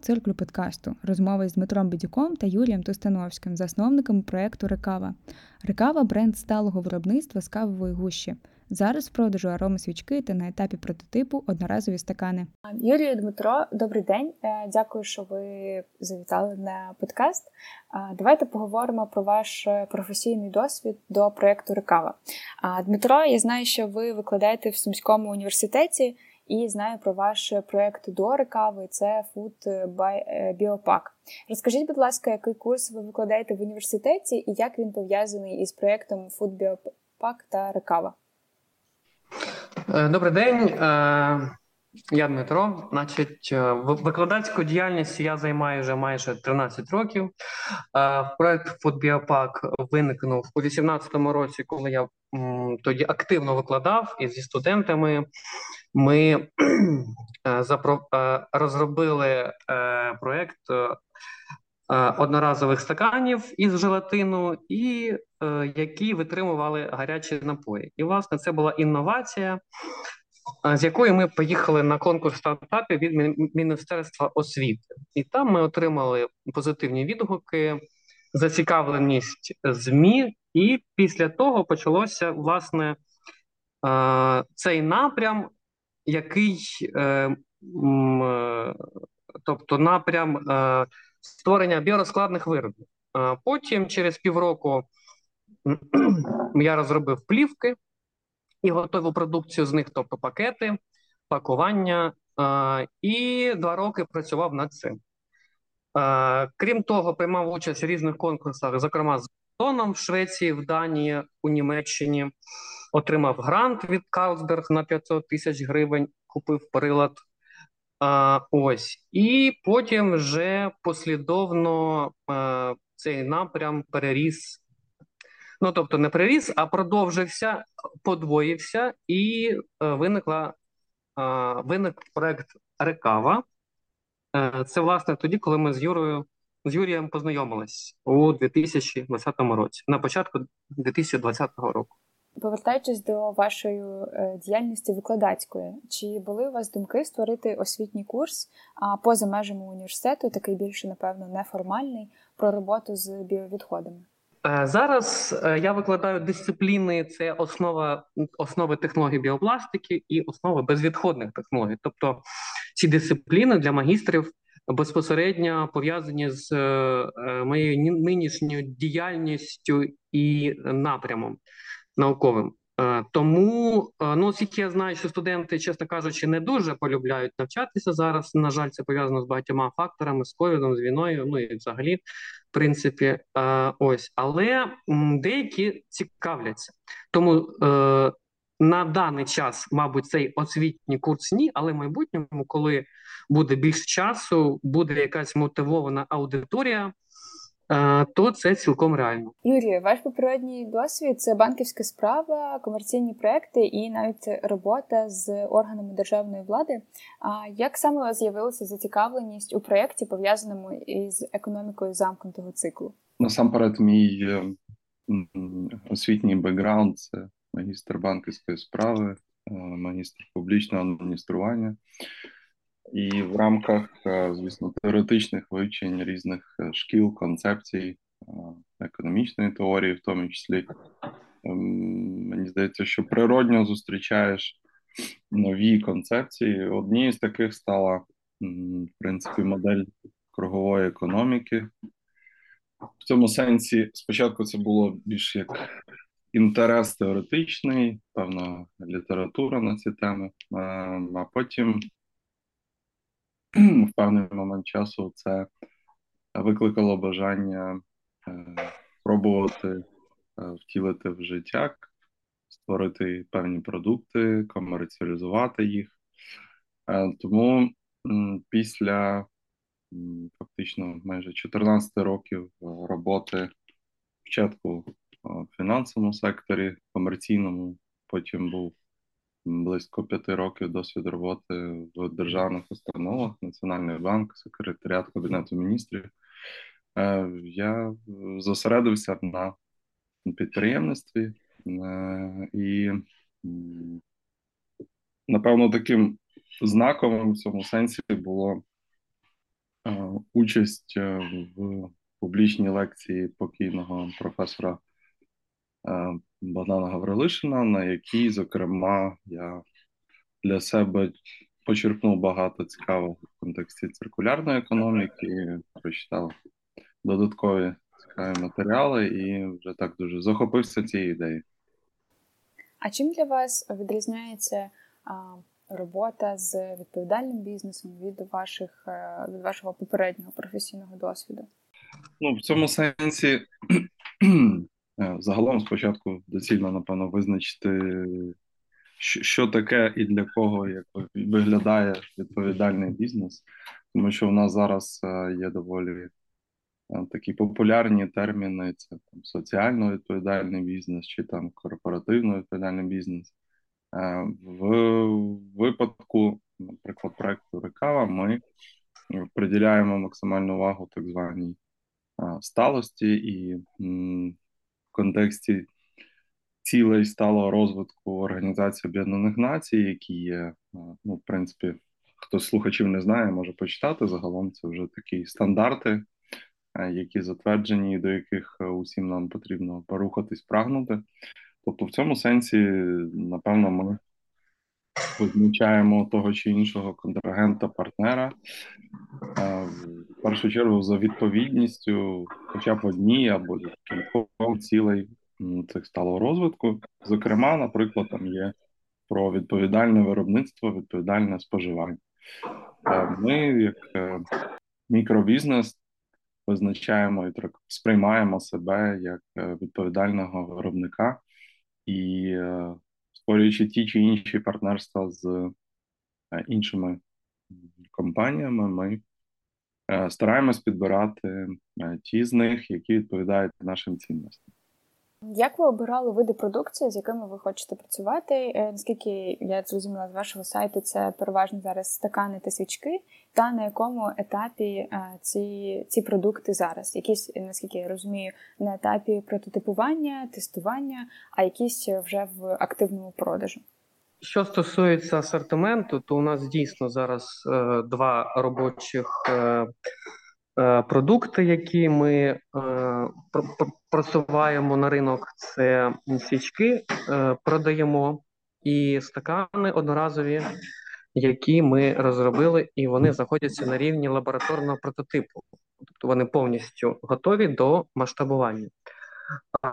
циклю подкасту розмови з Дмитром Бідюком та Юрієм Тустановським, засновниками проєкту Рекава. Рекава бренд сталого виробництва з кавової гущі. Зараз в продажу ароми свічки та на етапі прототипу одноразові стакани. Юрію Дмитро, добрий день. Е, дякую, що ви завітали на подкаст. Е, давайте поговоримо про ваш професійний досвід до проєкту Рекава. Дмитро, я знаю, що ви викладаєте в Сумському університеті. І знаю про ваш проект до рекави. Це Food by Biopack. Розкажіть, будь ласка, який курс ви викладаєте в університеті і як він пов'язаний із проектом Food Biopack та Рекава? Е, добрий день, е, я Дмитро. Значить, е, викладацьку діяльність я займаю вже майже 13 років. Проект Biopack виникнув у 2018 році, коли я тоді активно викладав і зі студентами. Ми розробили проект одноразових стаканів із желатину, і які витримували гарячі напої. І власне це була інновація, з якою ми поїхали на конкурс стартапів від Міністерства освіти, і там ми отримали позитивні відгуки, зацікавленість змі, і після того почалося власне цей напрям який, е, е, тобто напрям е, створення біорозкладних виробів. Потім, через півроку, я розробив плівки і готову продукцію з них, тобто пакети, пакування, і два роки працював над цим. Е, крім того, приймав участь в різних конкурсах, зокрема з Тоном в Швеції, в Данії, у Німеччині отримав грант від Карлсберг на 500 тисяч гривень, купив прилад. А, Ось. І потім вже послідовно а, цей напрям переріс. Ну, тобто, не переріс, а продовжився, подвоївся, і а, е, виникла а, виник проект Рекава. Е, це, власне, тоді, коли ми з Юрою. З Юрієм познайомились у 2020 році, на початку 2020 року. Повертаючись до вашої е, діяльності викладацької, чи були у вас думки створити освітній курс а поза межами університету, такий більше, напевно, неформальний, про роботу з біовідходами? Е, зараз е, я викладаю дисципліни: це основа основи технологій біопластики і основи безвідходних технологій. Тобто ці дисципліни для магістрів безпосередньо пов'язані з моєю нинішньою діяльністю і напрямом науковим. Е, тому, е, ну оскільки я знаю, що студенти, чесно кажучи, не дуже полюбляють навчатися зараз. На жаль, це пов'язано з багатьма факторами, з ковідом, з війною, ну і взагалі, в принципі, е, ось, але деякі цікавляться. Тому на даний час, мабуть, цей освітній курс ні, але в майбутньому, коли буде більше часу, буде якась мотивована аудиторія. Е, то це цілком реально. Юрію, ваш попередній досвід це банківська справа, комерційні проекти і навіть робота з органами державної влади. А як саме у вас з'явилася зацікавленість у проєкті, пов'язаному із економікою замкнутого циклу? Насамперед, мій е, освітній бекграунд це магістр банківської справи, е, магістр публічного адміністрування. І в рамках, е, звісно, теоретичних вивчень різних е, шкіл, концепцій, е, економічної теорії, в тому числі, ем, мені здається, що природньо зустрічаєш нові концепції. Однією з таких стала, в принципі, модель кругової економіки. В цьому сенсі спочатку це було більш як інтерес теоретичний, певна література на ці теми, а потім в певний момент часу це викликало бажання е, пробувати е, втілити в життя, створити певні продукти, комерціалізувати їх. Е, тому після фактично майже 14 років роботи спочатку в фінансовому секторі, комерційному, потім був близько п'яти років досвід роботи в державних установах, Національний банк, секретаріат Кабінету міністрів. Е, я зосередився на підприємництві е, і, напевно, таким знаковим в цьому сенсі було е, участь в публічній лекції покійного професора Богдана Гаврилишина, на якій, зокрема, я для себе почерпнув багато цікавого в контексті циркулярної економіки, прочитав додаткові цікаві матеріали і вже так дуже захопився цією ідеєю. А чим для вас відрізняється а, робота з відповідальним бізнесом від ваших е, від вашого попереднього професійного досвіду? Ну, в цьому сенсі е, загалом спочатку доцільно, напевно, визначити, що таке і для кого як виглядає відповідальний бізнес, тому що в нас зараз е, є доволі такі популярні терміни: це там соціально відповідальний бізнес чи там корпоративно відповідальний бізнес. Е, в випадку, наприклад, проекту Рекава ми приділяємо максимальну увагу так званій сталості і контексті цілей сталого розвитку Організації Об'єднаних Націй, які є, ну, в принципі, хто слухачів не знає, може почитати. Загалом це вже такі стандарти, які затверджені, і до яких усім нам потрібно порухатись, прагнути. Тобто, в цьому сенсі, напевно, ми визначаємо того чи іншого контрагента, партнера в першу чергу за відповідністю, хоча б одній або кількох цілей цих сталого розвитку. Зокрема, наприклад, там є про відповідальне виробництво, відповідальне споживання. Ми, як е, мікробізнес, визначаємо і сприймаємо себе як е, відповідального виробника і е, створюючи ті чи інші партнерства з іншими компаніями, ми стараємось підбирати ті з них, які відповідають нашим цінностям. Як ви обирали види продукції, з якими ви хочете працювати? Е, наскільки я зрозуміла з вашого сайту, це переважно зараз стакани та свічки, та на якому етапі е, ці ці продукти зараз? Якісь, наскільки я розумію, на етапі прототипування, тестування, а якісь вже в активному продажу? Що стосується асортименту, то у нас дійсно зараз е, два робочих е, Е, продукти, які ми е, просуваємо на ринок, це свічки е, продаємо і стакани одноразові, які ми розробили, і вони знаходяться на рівні лабораторного прототипу, тобто вони повністю готові до масштабування.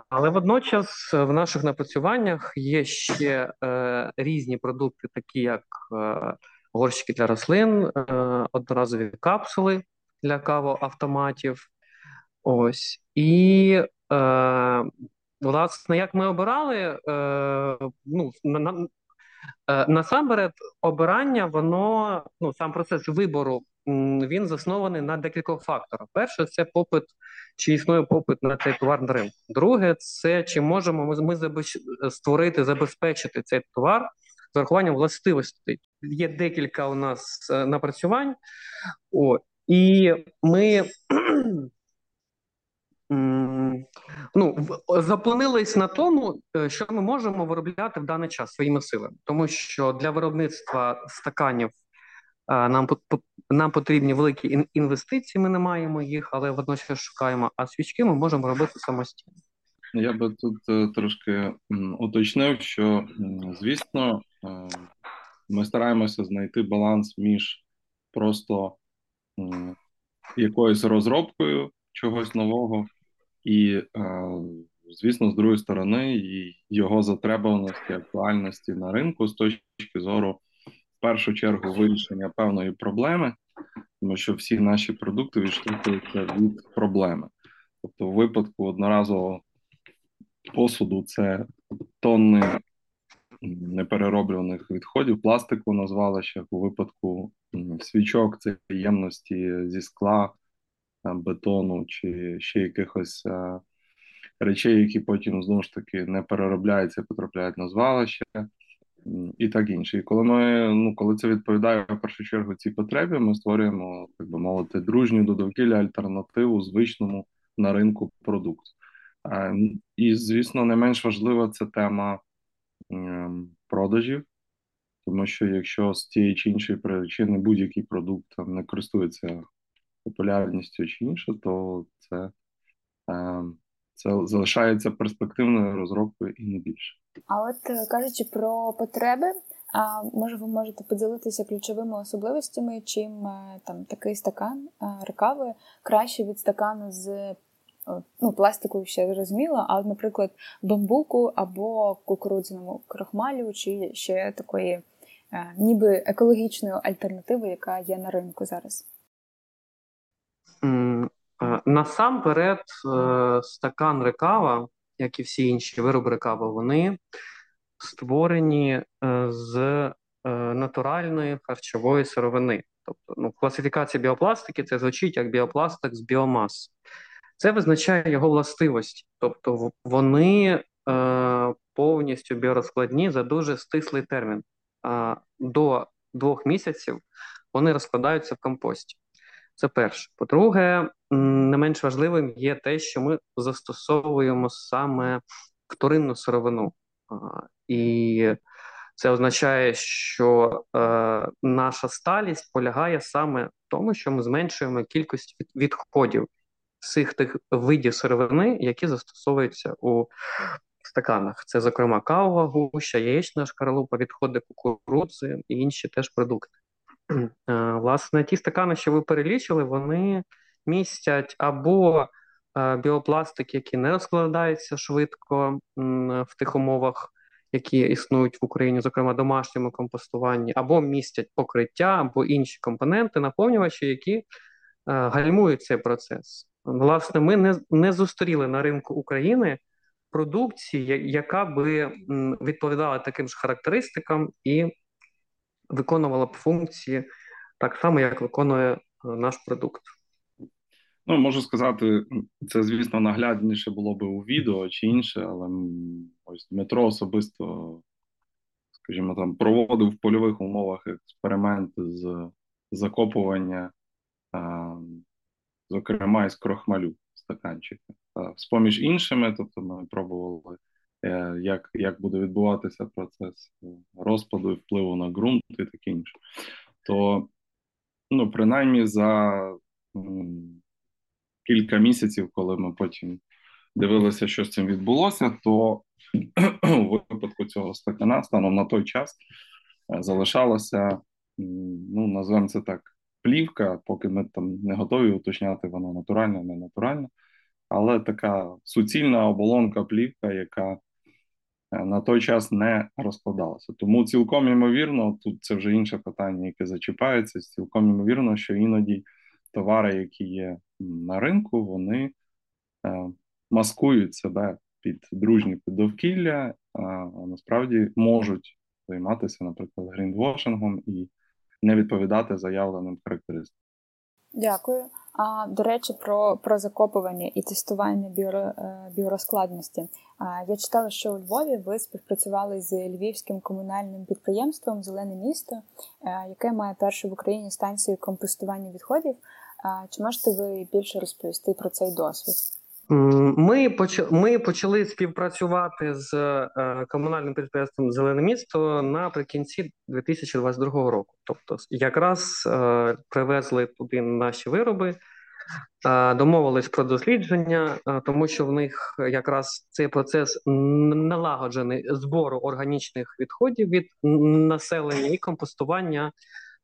Але водночас в наших напрацюваннях є ще е, різні продукти, такі як е, горщики для рослин, е, одноразові капсули для кавоавтоматів. Ось. І е, власне, як ми обирали, е, ну, на, е, насамперед, обирання, воно, ну, сам процес вибору, він заснований на декількох факторах. Перше, це попит, чи існує попит на цей товар на ринку. Друге, це чи можемо ми, ми створити, забезпечити цей товар з урахуванням властивостей. Є декілька у нас е, напрацювань. О, і ми ну, запланились на тому, е, що ми можемо виробляти в даний час своїми силами, тому що для виробництва стаканів е, нам нам потрібні великі інвестиції. Ми не маємо їх, але водночас шукаємо. А свічки ми можемо робити самостійно. Я би тут е, трошки уточнив, що звісно, ми стараємося знайти баланс між просто якоюсь розробкою чогось нового, і, звісно, з другої сторони, і його затребуваності, актуальності на ринку з точки зору, в першу чергу, вирішення певної проблеми, тому що всі наші продукти відштовхуються від проблеми. Тобто, у випадку одноразового посуду це тонни неперероблюваних відходів, пластику на звалищах, у випадку свічок, це ємності зі скла, бетону чи ще якихось речей, які потім знову ж таки не переробляються, потрапляють на звалище. І так інше. І коли ми ну коли це відповідає в першу чергу цій потребі, ми створюємо, так би мовити, дружню до довкілля альтернативу звичному на ринку продукту. І, звісно, не менш важлива це тема ем, продажів, тому що якщо з тієї чи іншої причини будь-який продукт там не користується популярністю чи інше, то це, це залишається перспективною розробкою і не більше. А от кажучи про потреби, а може ви можете поділитися ключовими особливостями, чим там такий стакан рекави краще від стакану з ну, пластику ще зрозуміло, а, наприклад, бамбуку або кукурудзяному крохмалю, чи ще такої е, ніби екологічної альтернативи, яка є на ринку зараз? Насамперед, е, стакан рекава, як і всі інші вироби рекава, вони створені з натуральної харчової сировини. Тобто, ну, класифікація біопластики це звучить як біопластик з біомас. Це визначає його властивості, тобто вони е, повністю біорозкладні за дуже стислий термін. До двох місяців вони розкладаються в компості. Це перше. По-друге, не менш важливим є те, що ми застосовуємо саме вторинну сировину. І це означає, що е, наша сталість полягає саме в тому, що ми зменшуємо кількість відходів всіх тих видів сировини, які застосовуються у стаканах. Це, зокрема, кавова гуща, яєчна шкаралупа, відходи кукурудзи і інші теж продукти. Е, власне, ті стакани, що ви перелічили, вони містять або е, біопластик, який не розкладається швидко в тих умовах, які існують в Україні, зокрема домашньому компостуванні, або містять покриття, або інші компоненти, наповнювачі, які е, гальмують цей процес. Власне, ми не не зустріли на ринку України продукції, яка би відповідала таким ж характеристикам і виконувала б функції так само, як виконує е, наш продукт. Ну, можу сказати, це, звісно, наглядніше було би у відео чи інше, але ось Дмитро особисто, скажімо, там проводив в польових умовах експерименти з закопування зокрема із крохмалю стаканчика. З поміж іншими, тобто ми пробували, е, як як буде відбуватися процес розпаду і впливу на ґрунт і таке інше. То, ну, принаймні, за кілька місяців, коли ми потім дивилися, що з цим відбулося, то у випадку цього стакана станом на той час е, залишалося, ну, називаємо це так, плівка, поки ми там не готові уточняти, вона натуральна, не натуральна, але така суцільна оболонка плівка, яка е, на той час не розкладалася. Тому цілком ймовірно, тут це вже інше питання, яке зачіпається. Цілком ймовірно, що іноді товари, які є на ринку, вони е, маскують себе під дружні довкілля, а насправді можуть займатися, наприклад, гріндвошингом і не відповідати заявленим характеристикам. Дякую. А до речі, про про закопування і тестування біоро, е, біорозкладності. Я читала, що у Львові ви співпрацювали з львівським комунальним підприємством Зелене місто, е, яке має першу в Україні станцію компостування відходів. Чи можете ви більше розповісти про цей досвід? Ми ми почали співпрацювати з е, комунальним підприємством Зелене місто наприкінці 2022 року. Тобто, якраз е, привезли туди наші вироби, е, домовились про дослідження, тому що в них якраз цей процес налагоджений збору органічних відходів від населення і компостування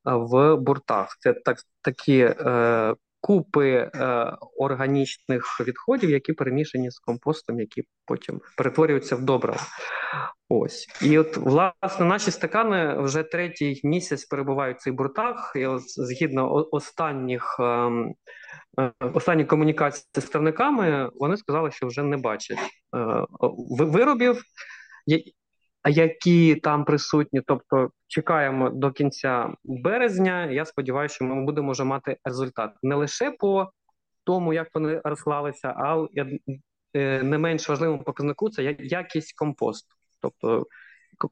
в буртах. Це так такі купи е, органічних відходів, які перемішані з компостом, які потім перетворюються в добриво. Ось і от власне наші стакани вже третій місяць перебувають в цих буртах. І згідно останніх е, е, останніх комунікацій з ставниками, вони сказали, що вже не бачать е, виробів які там присутні. Тобто чекаємо до кінця березня. Я сподіваюся, що ми будемо вже мати результат не лише по тому, як вони розклалися, а е, не менш важливим показнику це якість компосту. Тобто,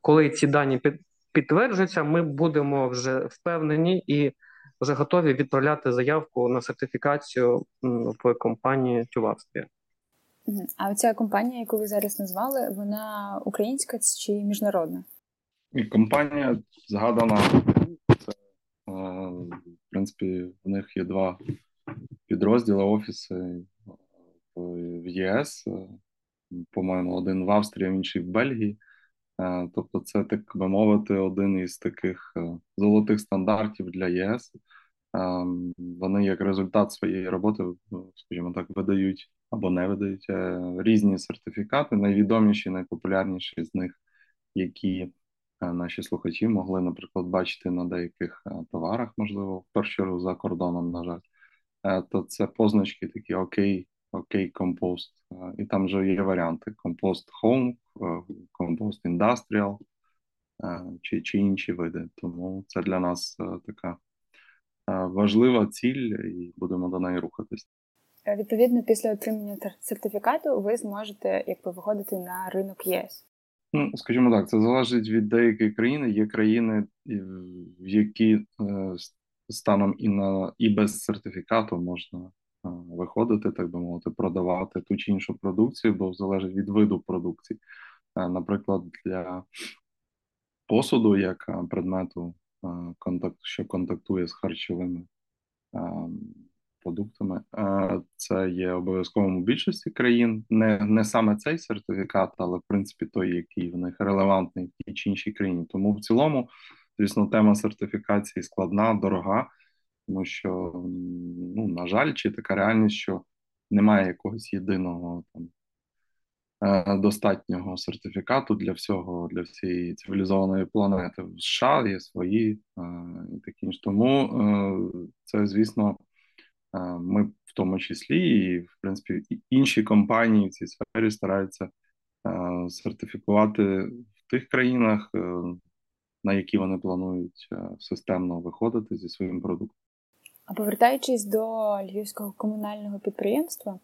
коли ці дані підтверджуються, ми будемо вже впевнені і вже готові відправляти заявку на сертифікацію в компанії Тювавстві. А оця компанія, яку ви зараз назвали, вона українська чи міжнародна? Компанія згадана. Це, е, в принципі, в них є два підрозділи, офіси в ЄС, по-моєму, один в Австрії, інший в Бельгії. Тобто, це так би мовити, один із таких золотих стандартів для ЄС. Вони як результат своєї роботи, скажімо так, видають або не видають різні сертифікати. Найвідоміші, найпопулярніші з них, які наші слухачі могли, наприклад, бачити на деяких товарах, можливо, в першу чергу за кордоном, на жаль, то це позначки такі окей, окей, компост. І там вже є варіанти: компост Home, компост Industrial чи, чи інші види. Тому це для нас така важлива ціль, і будемо до неї рухатись. Відповідно, після отримання сертифікату ви зможете якби виходити на ринок ЄС. Ну, скажімо так, це залежить від деякої країни. Є країни, в які е, станом і на і без сертифікату можна е, виходити, так би мовити, продавати ту чи іншу продукцію, бо залежить від виду продукції. Е, наприклад, для посуду, як предмету, що контактує з харчовими продуктами. Це є обов'язковим у більшості країн. Не не саме цей сертифікат, але в принципі той, який в них релевантний в тій чи іншій країні. Тому в цілому, звісно, тема сертифікації складна, дорога, тому що, ну на жаль, чи така реальність, що немає якогось єдиного там. Е, достатнього сертифікату для всього, для всієї цивілізованої планети. В США є свої е, і такі інше. Тому е, це, звісно, ми в тому числі, і в принципі інші компанії в цій сфері стараються сертифікувати в тих країнах, на які вони планують системно виходити зі своїм продуктом. А повертаючись до львівського комунального підприємства,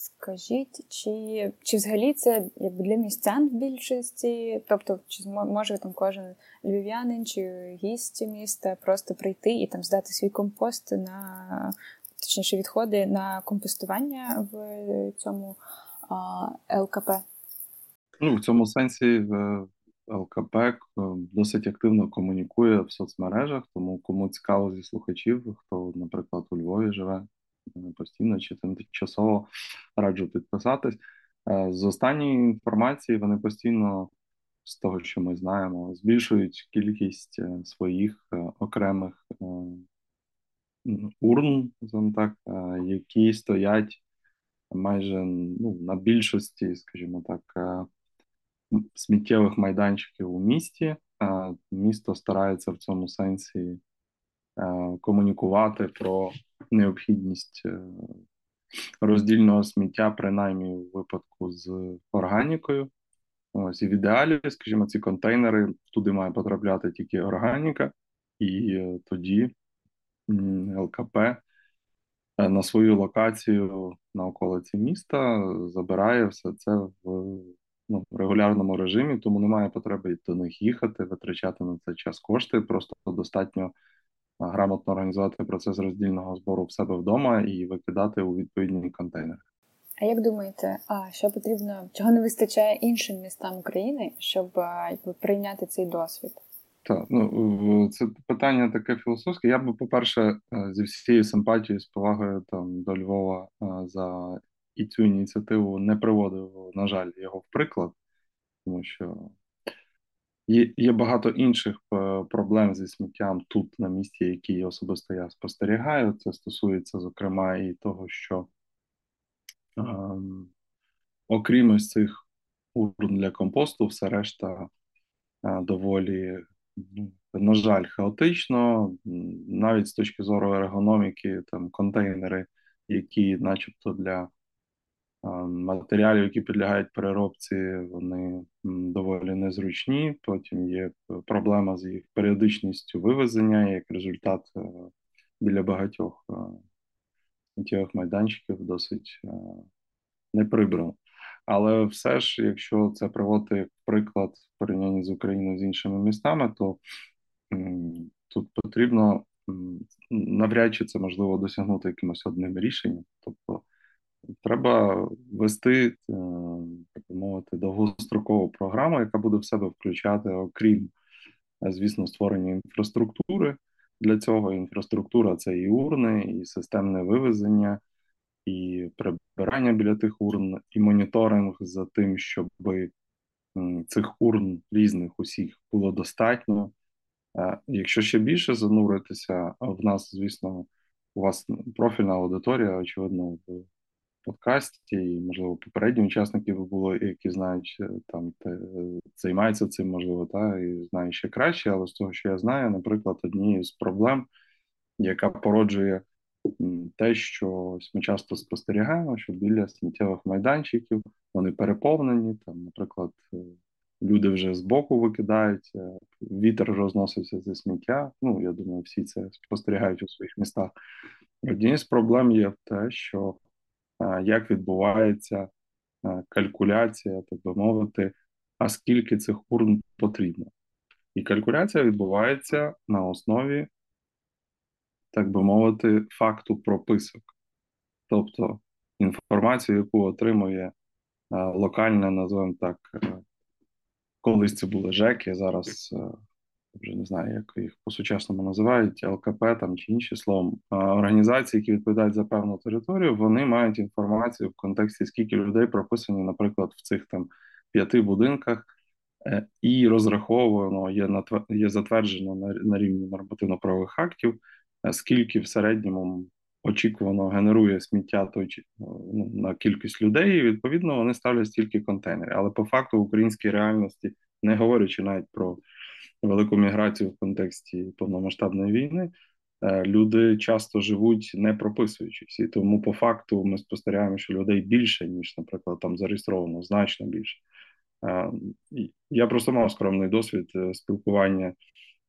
скажіть, чи чи взагалі це якби для містян в більшості? Тобто, чи може там кожен львів'янин чи гість міста просто прийти і там здати свій компост на точніше відходи на компостування в цьому а, ЛКП? Ну, в цьому сенсі ЛКП е, досить активно комунікує в соцмережах, тому кому цікаво зі слухачів, хто, наприклад, у Львові живе постійно чи тимчасово раджу підписатись. Е, з останньої інформації вони постійно, з того, що ми знаємо, збільшують кількість е, своїх окремих урн, так, які стоять майже ну, на більшості, скажімо так, сміттєвих майданчиків у місті. Місто старається в цьому сенсі комунікувати про необхідність е, роздільного сміття, принаймні у випадку з органікою. Ось і в ідеалі, скажімо, ці контейнери туди має потрапляти тільки органіка, і е, тоді ЛКП е, на свою локацію на околиці міста забирає все це в ну, регулярному режимі, тому немає потреби до них їхати, витрачати на це час кошти. Просто достатньо грамотно організувати процес роздільного збору в себе вдома і викидати у відповідні контейнери. А як думаєте, а що потрібно, чого не вистачає іншим містам України, щоб якби, прийняти цей досвід? Так, ну це питання таке філософське. Я би, по-перше, е, зі всією симпатією, з повагою там до Львова е, за і цю ініціативу не приводив, на жаль, його в приклад, тому що є є багато інших е, проблем зі сміттям тут на місці, які особисто я спостерігаю. Це стосується, зокрема, і того, що ем, окрім ось цих урн для компосту, все решта е, доволі, ну, на жаль, хаотично, навіть з точки зору ергономіки, там контейнери, які, начебто, для матеріалів, які підлягають переробці, вони доволі незручні. Потім є проблема з їх періодичністю вивезення, як результат е, біля багатьох е, сміттєвих майданчиків досить е, не прибрано. Але все ж, якщо це приводити як приклад в порівнянні з Україною з іншими містами, то тут потрібно навряд чи це можливо досягнути якимось одним рішенням. Треба вести, е, так мовити, довгострокову програму, яка буде в себе включати, окрім, е, звісно, створення інфраструктури, для цього. Інфраструктура це і урни, і системне вивезення, і прибирання біля тих урн, і моніторинг за тим, щоб цих урн різних усіх було достатньо. Е, якщо ще більше зануритися, в нас, звісно, у вас профільна аудиторія, очевидно, в подкасті, і, можливо, попередні учасники було, які знають е, там те, займаються цим, можливо, та і знають ще краще, але з того, що я знаю, наприклад, однією з проблем, яка породжує те, що ми часто спостерігаємо, що біля сміттєвих майданчиків вони переповнені, там, наприклад, е, люди вже з боку викидають, е, вітер розноситься зі сміття. Ну, я думаю, всі це спостерігають у своїх містах. Однією з проблем є те, що як відбувається калькуляція, так би мовити, а скільки цих урн потрібно. І калькуляція відбувається на основі так би мовити, факту прописок. Тобто інформацію, яку отримує е, локальне, називаємо так, е, колись це були ЖЕКи, зараз е, не знаю, як їх по-сучасному називають, ЛКП там чи інші словом, організації, які відповідають за певну територію, вони мають інформацію в контексті, скільки людей прописані, наприклад, в цих там п'яти будинках. І розраховано є на є затверджено на на рівні нормативно-правових актів скільки в середньому очікувано генерує сміття той ну, на кількість людей, і відповідно вони ставлять стільки контейнерів. Але по факту в українській реальності, не говорячи навіть про велику міграцію в контексті повномасштабної війни, е, люди часто живуть не прописуючись, і тому по факту ми спостерігаємо, що людей більше ніж, наприклад, там зареєстровано значно більше. Е, я просто мав скромний досвід е, спілкування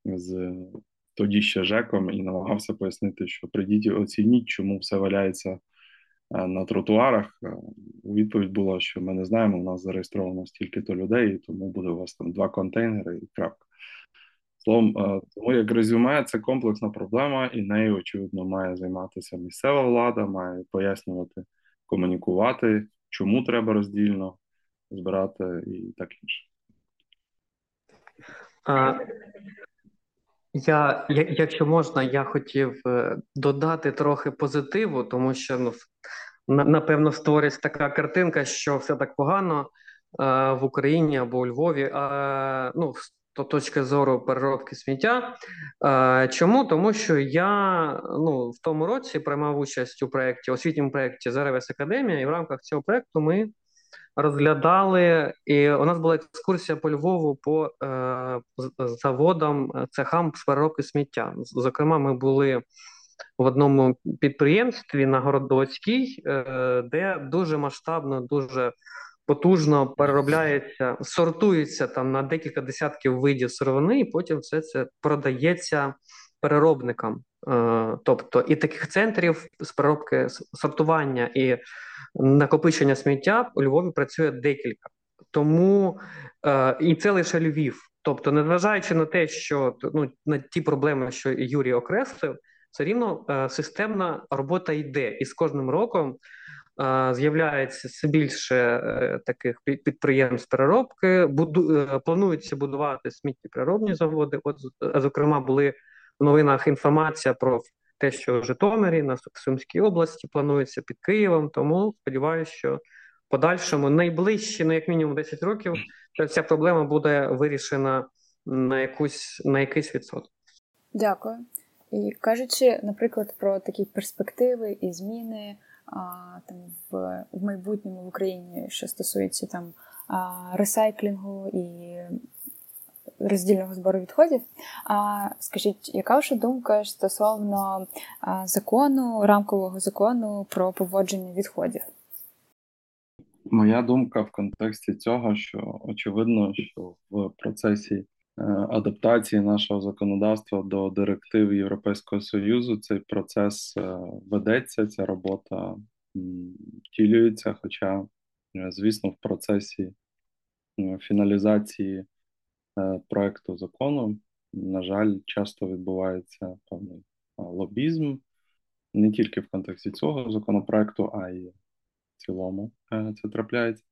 з тоді ще ЖЕКом і намагався пояснити, що прийдіть оцініть, чому все валяється на тротуарах. У відповідь була, що ми не знаємо, у нас зареєстровано стільки-то людей, тому буде у вас там два контейнери і крапка. Словом, е, тому як резюме, це комплексна проблема, і нею, очевидно, має займатися місцева влада, має пояснювати, комунікувати, чому треба роздільно збирати і так інше. А, я, якщо можна, я хотів е, додати трохи позитиву, тому що ну напевно створюється така картинка, що все так погано е, в Україні або у Львові. А ну з точки зору переробки сміття. Е, чому? Тому що я ну в тому році приймав участь у проєкті освітньому проєкті Заревес Академія, і в рамках цього проєкту ми розглядали, і у нас була екскурсія по Львову по е, заводам, е, цехам з переробки сміття. Зокрема, ми були в одному підприємстві на Городоцькій, е, де дуже масштабно, дуже потужно переробляється, сортується там на декілька десятків видів сировини, і потім все це продається переробникам. Е, тобто і таких центрів з переробки сортування і накопичення сміття у Львові працює декілька. Тому е, і це лише Львів. Тобто, незважаючи на те, що ну на ті проблеми, що Юрій окреслив, все рівно е, системна робота йде, і з кожним роком з'являється все більше е, таких підприємств переробки. Буду е, планується будувати сміттєпереробні заводи. От зокрема, були в новинах інформація про те, що в Житомирі на Сумській області планується під Києвом. Тому сподіваюся, що подальшому найближчі, ну як мінімум 10 років, ця проблема буде вирішена на якусь на якийсь відсоток. Дякую. І кажучи, наприклад, про такі перспективи і зміни там в в майбутньому в Україні, що стосується там ресайклінгу і роздільного збору відходів. А скажіть, яка ваша думка стосовно закону, рамкового закону про поводження відходів? Моя думка в контексті цього, що очевидно, що в процесі адаптації нашого законодавства до директив Європейського союзу цей процес е, ведеться, ця робота втілюється. Хоча, е, звісно, в процесі фіналізації Е, проекту закону, на жаль, часто відбувається певний лобізм не тільки в контексті цього законопроекту, а й в цілому е, це трапляється.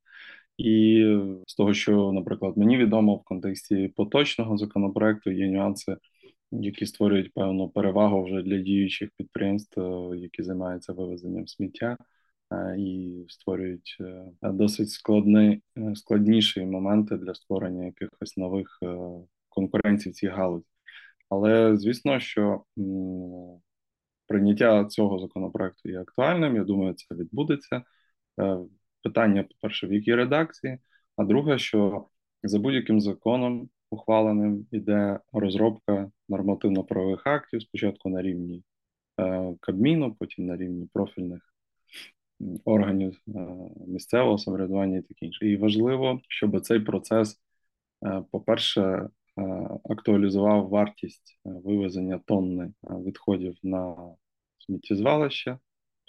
І з того, що, наприклад, мені відомо в контексті поточного законопроекту є нюанси які створюють певну перевагу вже для діючих підприємств, які займаються вивезенням сміття. І створюють досить складні, складніші моменти для створення якихось нових конкуренцій в цій галузі. Але звісно, що прийняття цього законопроекту є актуальним. Я думаю, це відбудеться. Е, питання, по-перше, в якій редакції, а друге, що за будь-яким законом ухваленим іде розробка нормативно-правових актів спочатку на рівні е, Кабміну, потім на рівні профільних органів е, місцевого самоврядування і таке інше. І важливо, щоб цей процес, по-перше, актуалізував вартість вивезення тонни відходів на сміттєзвалище.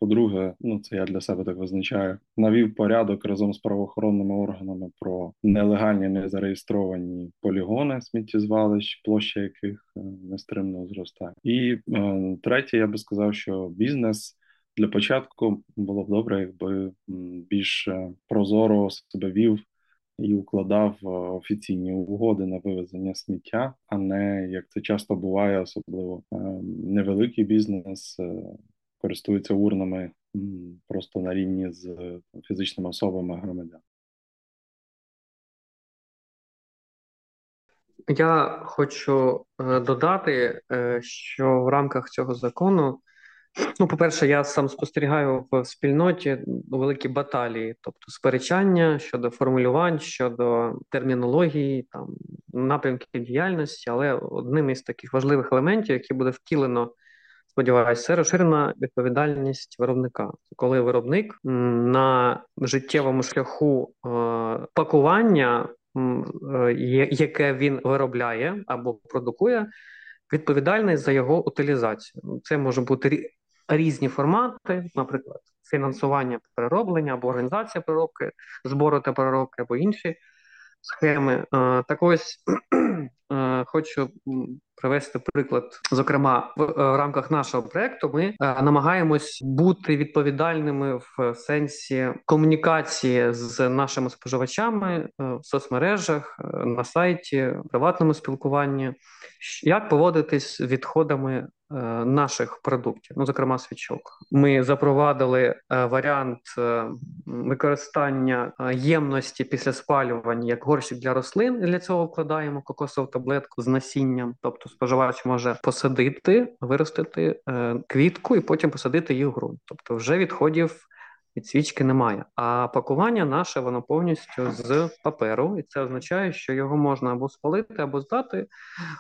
По-друге, ну це я для себе так визначаю, навів порядок разом з правоохоронними органами про нелегальні незареєстровані полігони сміттєзвалищ, площа яких е, нестримно зростає. І е, третє, я би сказав, що бізнес для початку було б добре, якби більш е, прозоро себе вів і укладав е, офіційні угоди на вивезення сміття, а не як це часто буває, особливо невеликий бізнес е, користується урнами просто на рівні з фізичними особами громадян. Я хочу додати, що в рамках цього закону Ну, по-перше, я сам спостерігаю в спільноті великі баталії, тобто сперечання щодо формулювань, щодо термінології, там напрямків діяльності, але одним із таких важливих елементів, який буде втілено, сподіваюся, це розширена відповідальність виробника, коли виробник на життєвому шляху е, пакування, е, яке він виробляє або продукує. Відповідальний за його утилізацію. Це може бути різні формати, наприклад, фінансування перероблення або організація переробки, збору та переробки або інші схеми. Е, так ось е, хочу привести приклад. Зокрема, в, е, рамках нашого проекту ми намагаємось бути відповідальними в сенсі комунікації з нашими споживачами в соцмережах, на сайті, приватному спілкуванні, як поводитись з відходами наших продуктів, ну зокрема свічок. Ми запровадили е, варіант е, використання ємності після спалювання як горщик для рослин. Для цього вкладаємо кокосову таблетку з насінням, тобто споживач може посадити, виростити квітку і потім посадити її в ґрунт. Тобто, вже відходів. Від свічки немає, а пакування наше воно повністю з паперу, і це означає, що його можна або спалити, або здати,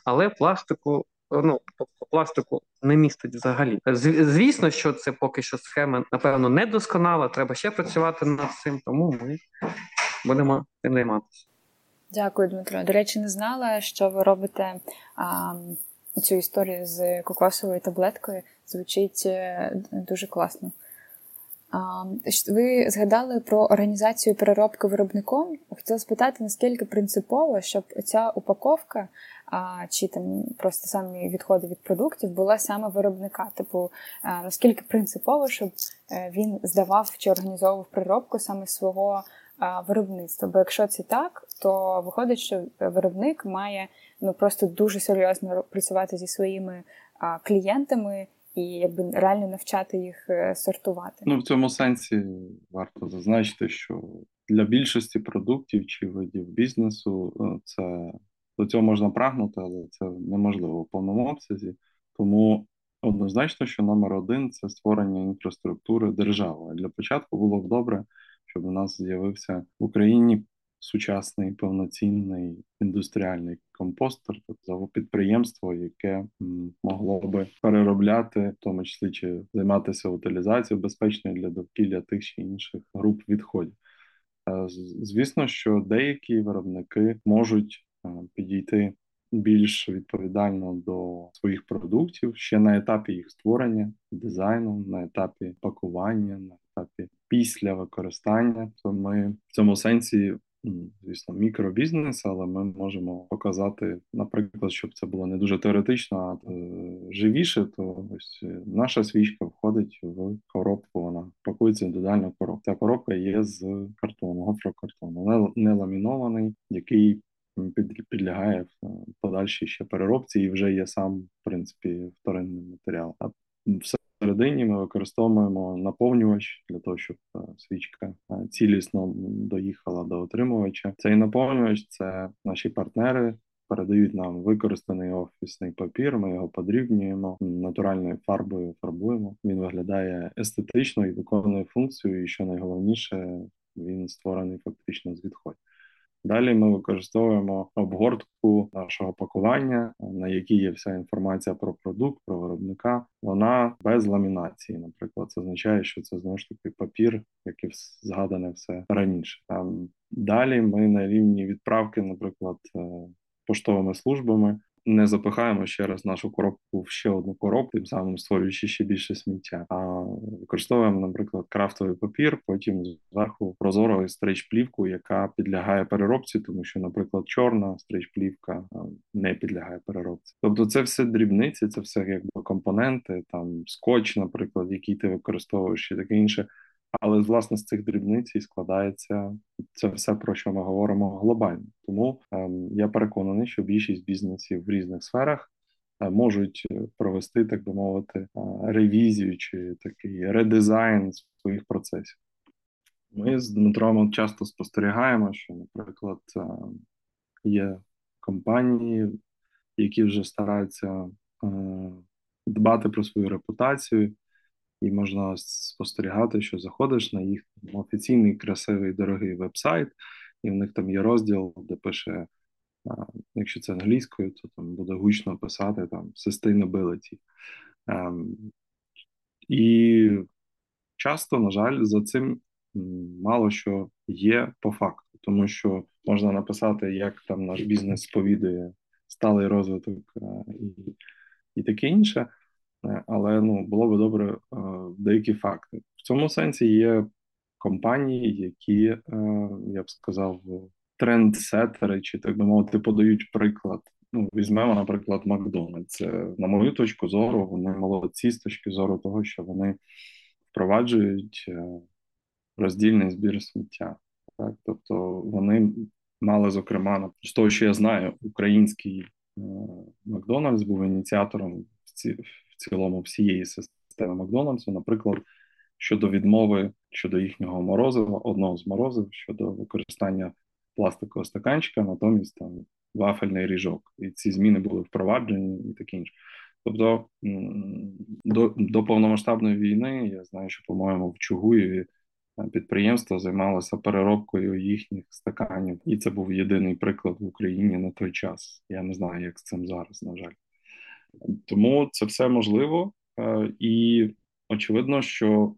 але пластику ну пластику не містить взагалі. Звісно, що це поки що схема, напевно, недосконала. Треба ще працювати над цим, тому ми будемо цим займатися. Дякую, Дмитро. До речі, не знала, що ви робите а, цю історію з кокосовою таблеткою. Звучить е, дуже класно. А, ви згадали про організацію переробки виробником. Хотіла спитати, наскільки принципово, щоб ця упаковка чи там просто самі відходи від продуктів була саме виробника. Типу, а, наскільки принципово, щоб е, він здавав чи організовував переробку саме свого а, виробництва. Бо якщо це так, то виходить, що виробник має ну просто дуже серйозно працювати зі своїми клієнтами. І якби реально навчати їх е, сортувати. Ну в цьому сенсі варто зазначити, що для більшості продуктів чи видів бізнесу е, це до цього можна прагнути, але це неможливо в повному обсязі. Тому однозначно, що номер один це створення інфраструктури держави. Для початку було б добре, щоб у нас з'явився в Україні сучасний повноцінний індустріальний компостер, тобто підприємство, яке могло би переробляти, в тому числі чи займатися утилізацією безпечною для довкілля тих чи інших груп відходів. Е, звісно, що деякі виробники можуть підійти більш відповідально до своїх продуктів ще на етапі їх створення, дизайну, на етапі пакування, на етапі після використання. То ми в цьому сенсі. Звісно, мікробізнес, але ми можемо показати, наприклад, щоб це було не дуже теоретично, а е, живіше, то ось е, наша свічка входить в коробку. Вона пакується індивідуально коробку. Ця коробка є з картону, гофрокартону, не ламінований, який підлягає в подальшій ще переробці і вже є сам, в принципі, вторинний матеріал. А всередині ми використовуємо наповнювач для того, щоб свічка цілісно доїхала до отримувача. Цей наповнювач це наші партнери передають нам використаний офісний папір. Ми його подрібнюємо натуральною фарбою. Фарбуємо. Він виглядає естетично і виконує функцію. І що найголовніше, він створений фактично з відходів. Далі ми використовуємо обгортку нашого пакування, на якій є вся інформація про продукт, про виробника. Вона без ламінації. Наприклад, це означає, що це знову ж таки папір, як і згадане все раніше. Там далі ми на рівні відправки, наприклад, е, поштовими службами. Не запихаємо ще раз нашу коробку в ще одну коробку, тим самим створюючи ще більше сміття. А використовуємо, наприклад, крафтовий папір, потім зверху прозору стрейч-плівку, яка підлягає переробці, тому що, наприклад, чорна стрейч-плівка не підлягає переробці. Тобто, це все дрібниці, це все якби компоненти, там скотч, наприклад, який ти використовуєш і таке інше. Але власне з цих дрібниць і складається це все про що ми говоримо глобально. Тому ем, я переконаний, що більшість бізнесів в різних сферах е, можуть провести, так би мовити, е, ревізію чи такий редизайн своїх процесів. Ми з Дмитром часто спостерігаємо, що, наприклад, е, є компанії, які вже стараються е, дбати про свою репутацію і можна спостерігати, що заходиш на їх офіційний красивий дорогий веб-сайт, і в них там є розділ, де пише, якщо це англійською, то там буде гучно писати там sustainability. Ем, і часто, на жаль, за цим мало що є по факту, тому що можна написати, як там наш бізнес сповідує сталий розвиток і, і таке інше. Е, але ну було би добре е, деякі факти. В цьому сенсі є компанії, які е, я б сказав, трендсетери, чи так би мовити, подають приклад. Ну, візьмемо, наприклад, Макдональдс. На мою точку зору, вони молодці з точки зору того, що вони впроваджують роздільний збір сміття. Так, тобто вони мали, зокрема, з того, що я знаю, український Макдональдс був ініціатором цілому всієї системи Макдональдсу, наприклад, щодо відмови щодо їхнього морозива, одного з морозив щодо використання пластикового стаканчика, натомість там вафельний ріжок. І ці зміни були впроваджені і таке інше. Тобто до до повномасштабної війни я знаю, що, по-моєму, в Чугуєві е, підприємство займалося переробкою їхніх стаканів, і це був єдиний приклад в Україні на той час. Я не знаю, як з цим зараз, на жаль. Тому це все можливо, е, і очевидно, що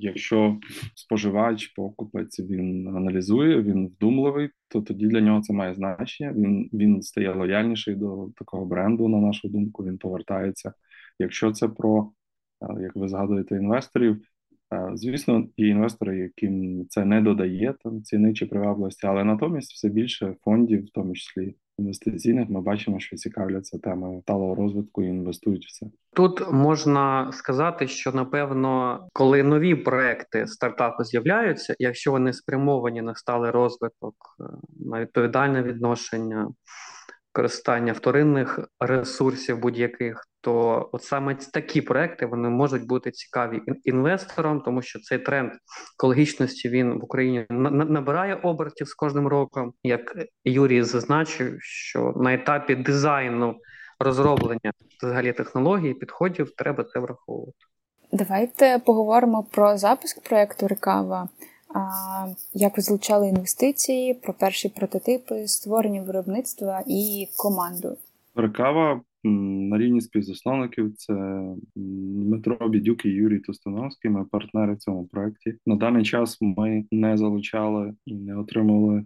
якщо споживач, покупець він аналізує, він вдумливий, то тоді для нього це має значення. Він він стає лояльніший до такого бренду, на нашу думку. Він повертається. Якщо це про е, як ви згадуєте інвесторів, е, звісно, є інвестори, яким це не додає там ціни чи привабливості, але натомість все більше фондів, в тому числі інвестиційних, ми бачимо, що цікавляться темою сталого розвитку і інвестують в це. Тут можна сказати, що напевно, коли нові проекти стартапу з'являються, якщо вони спрямовані на сталий розвиток, е, на відповідальне відношення, користання вторинних ресурсів будь-яких, то от саме такі проекти вони можуть бути цікаві інвесторам, тому що цей тренд екологічності він в Україні набирає обертів з кожним роком. Як Юрій зазначив, що на етапі дизайну розроблення взагалі технологій підходів треба це враховувати. Давайте поговоримо про запуск проекту Рекава. Як залучали інвестиції, про перші прототипи, створення виробництва і команду? Рекава на рівні співзасновників це Дмитро Бідюк і Юрій Тостановський. Ми партнери в цьому проєкті. На даний час ми не залучали і не отримали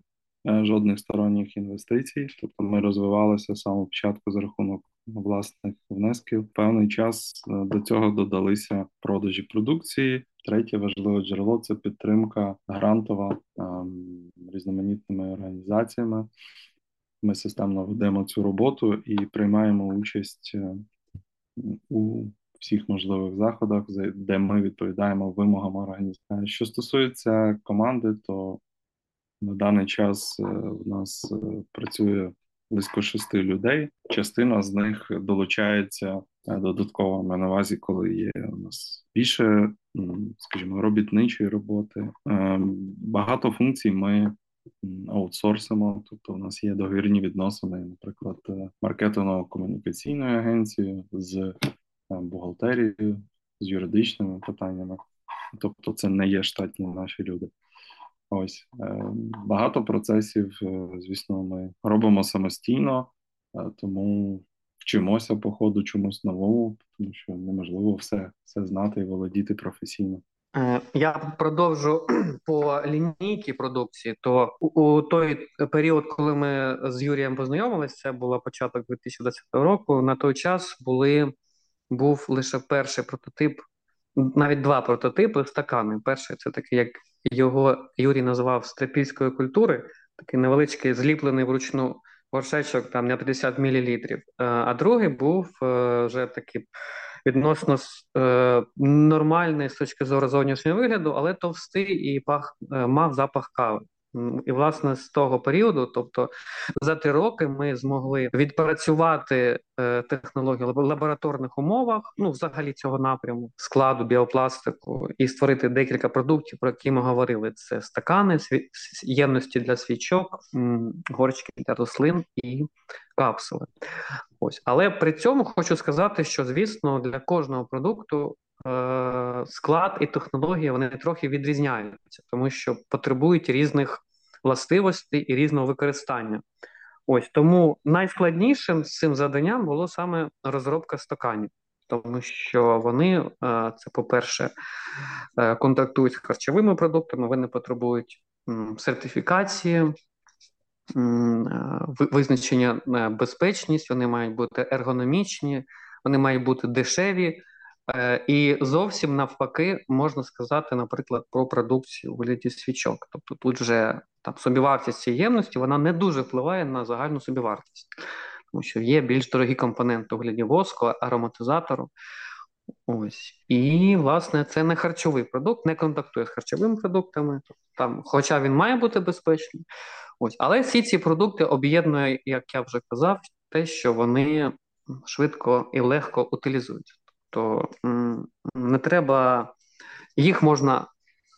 е, жодних сторонніх інвестицій. Тобто ми розвивалися з самого початку за рахунок власних внесків. Певний час е, до цього додалися продажі продукції. Третє важливе джерело це підтримка грантова ем, різноманітними організаціями. Ми системно ведемо цю роботу і приймаємо участь е, у всіх можливих заходах, де ми відповідаємо вимогам організації. Що стосується команди, то На даний час у нас працює близько шести людей. Частина з них долучається додатково на увазі, коли є у нас більше, скажімо, робітничої роботи. Багато функцій ми аутсорсимо, тобто у нас є договірні відносини, наприклад, маркетингово-комунікаційною агенцією з бухгалтерією, з юридичними питаннями. Тобто, це не є штатні наші люди. Ось багато процесів, звісно, ми робимо самостійно, тому вчимося по ходу чомусь новому, тому що неможливо все, все знати і володіти професійно. Е, я продовжу по лінійці продукції. То у той період, коли ми з Юрієм познайомилися, це було початок 2020 року. На той час були був лише перший прототип, навіть два прототипи стакани. Перший це такий, як його Юрій називав стрипільської культури, такий невеличкий зліплений вручну горшечок там на 50 мл. Е, а другий був е, вже такий відносно е, нормальний з точки зору зовнішнього вигляду, але товстий і пах мав запах кави. І, власне, з того періоду, тобто за три роки, ми змогли відпрацювати е, технологію в лабораторних умовах, ну, взагалі цього напряму складу біопластику, і створити декілька продуктів, про які ми говорили: це стакани, ємності для свічок, горчики для рослин і капсули. Ось, але при цьому хочу сказати, що звісно для кожного продукту склад і технологія вони трохи відрізняються, тому що потребують різних властивостей і різного використання. Ось тому найскладнішим з цим заданням було саме розробка стаканів, тому що вони, е, це, по-перше, е, контактують з харчовими продуктами, вони потребують сертифікації, визначення безпечність, вони мають бути ергономічні, вони мають бути дешеві. Е, і зовсім навпаки можна сказати, наприклад, про продукцію у вигляді свічок. Тобто тут вже там собівартість цієї ємності вона не дуже впливає на загальну собівартість, тому що є більш дорогі компоненти у вигляді воску, ароматизатору. Ось. І, власне, це не харчовий продукт, не контактує з харчовими продуктами, там, хоча він має бути безпечним. Ось. Але всі ці продукти об'єднує, як я вже казав, те, що вони швидко і легко утилізуються то не треба їх можна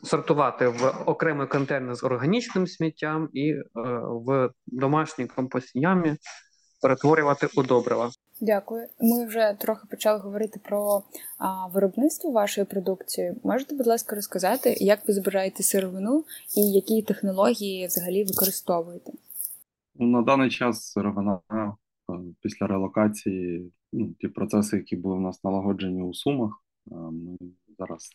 сортувати в окремий контейнер з органічним сміттям і е, в домашній компостній ямі перетворювати у добрива. Дякую. Ми вже трохи почали говорити про а, виробництво вашої продукції. Можете, будь ласка, розказати, як ви збираєте сировину і які технології взагалі використовуєте? На даний час сировина Е, після релокації ну, ті процеси, які були в нас налагоджені у Сумах, е, ми зараз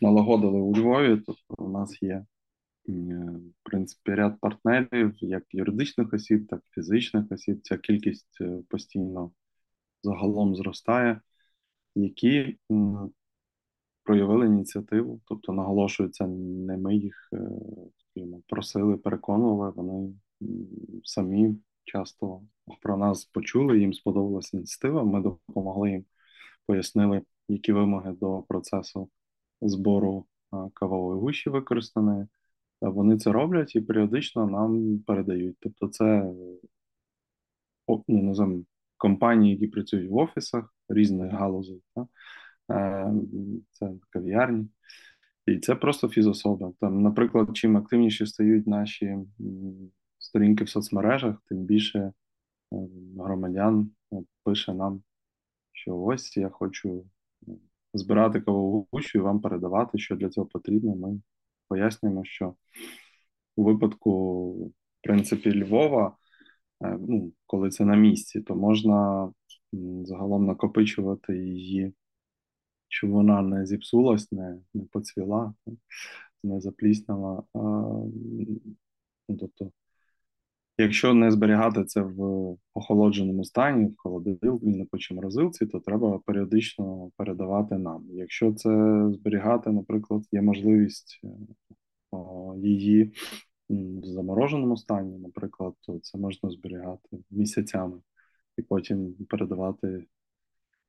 налагодили у Львові. Тобто у нас є е, в принципі ряд партнерів, як юридичних осіб, так і фізичних осіб. Ця кількість постійно загалом зростає, які проявили ініціативу, тобто наголошується, не ми їх просили, переконували, вони самі часто про нас почули, їм сподобалася ініціатива. Ми допомогли їм, пояснили, які вимоги до процесу збору кавової гущі використаної. Вони це роблять і періодично нам передають. Тобто, це ну, називаємо, компанії, які працюють в офісах різних галузей, та? Е, це кав'ярні. І це просто фізособи. Там, наприклад, чим активніше стають наші сторінки в соцмережах, тим більше е, громадян е, пише нам, що ось я хочу е, збирати кавову гущу і вам передавати, що для цього потрібно. Ми пояснюємо, що у випадку, в принципі, Львова, ну, коли це на місці, то можна загалом накопичувати її, щоб вона не зіпсулась, не не поцвіла, не заплісняла. Ну, тобто Якщо не зберігати це в охолодженому стані, в холодильнику чи морозилці, то треба періодично передавати нам. Якщо це зберігати, наприклад, є можливість е, її в замороженому стані, наприклад, то це можна зберігати місяцями і потім передавати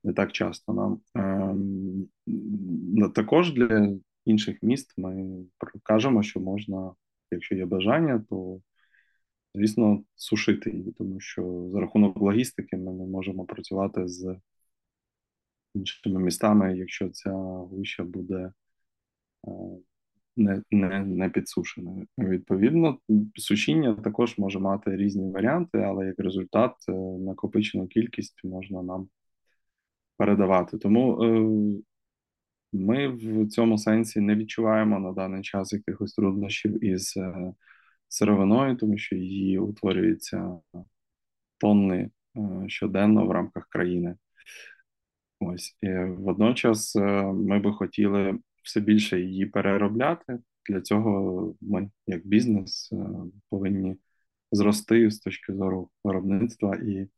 не так часто нам. Ем, також для інших міст ми кажемо, що можна якщо є бажання, то звісно сушити її, тому що за рахунок логістики ми не можемо працювати з іншими містами, якщо ця гуща буде е, не не, не підсушеною. Відповідно, сушіння також може мати різні варіанти, але як результат е, накопичену кількість можна нам передавати. Тому е, ми в цьому сенсі не відчуваємо на даний час якихось труднощів із сировиною, тому що її утворюється тонни щоденно в рамках країни. Ось і водночас е, ми би хотіли все більше її переробляти. Для цього ми, як бізнес, е, повинні зрости з точки зору виробництва і е,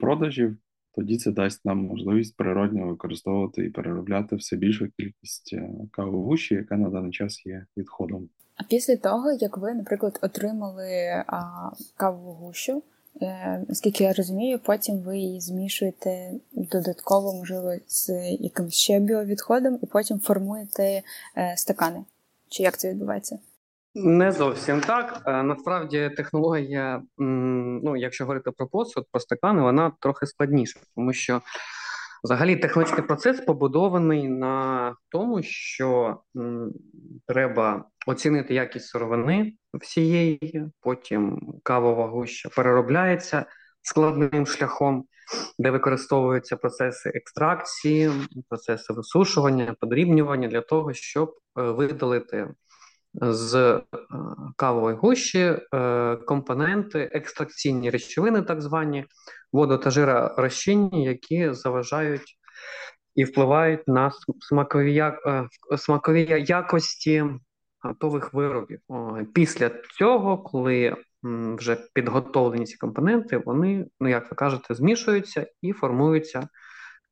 продажів. Тоді це дасть нам можливість природньо використовувати і переробляти все більшу кількість кавогуші, яка на даний час є відходом. А після того, як ви, наприклад, отримали а, кавову гущу, Е, наскільки я розумію, потім ви її змішуєте додатково, можливо, з якимось ще біовідходом, і потім формуєте е, стакани. Чи як це відбувається? Не зовсім так. Е, насправді технологія, ну якщо говорити про посуд, про стакани, вона трохи складніша, тому що взагалі технологічний процес побудований на тому, що треба оцінити якість сировини всієї, потім кавова гуща переробляється складним шляхом, де використовуються процеси екстракції, процеси висушування, подрібнювання для того, щоб е, видалити з е, кавової гущі е, компоненти, екстракційні речовини, так звані воду та жира розчинні, які заважають і впливають на смакові смакові якості готових виробів. Після цього, коли вже підготовлені ці компоненти, вони, ну як ви кажете, змішуються і формуються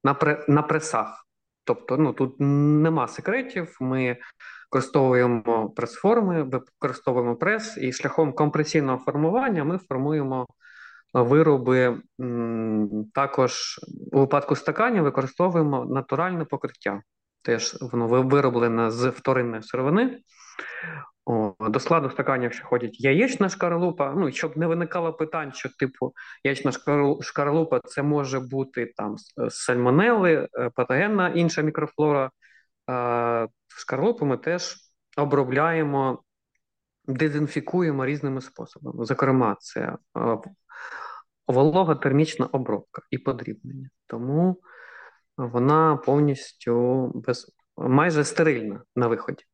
на пре, на пресах. Тобто, ну тут нема секретів. Ми використовуємо прес-форми, використовуємо прес, і шляхом компресійного формування ми формуємо вироби. Також у випадку стаканів використовуємо натуральне покриття. Теж воно вироблене з вторинної сировини. О, До складу стаканів ще ходять яєчна шкарлупа. Ну щоб не виникало питань, що типу яєчна шкарлупа це може бути там сальмонели, е, патогенна інша мікрофлора. Шкарлупу ми теж обробляємо, дезінфікуємо різними способами. Зокрема, це е, волога термічна обробка і подрібнення. Тому вона повністю без майже стерильна на виході.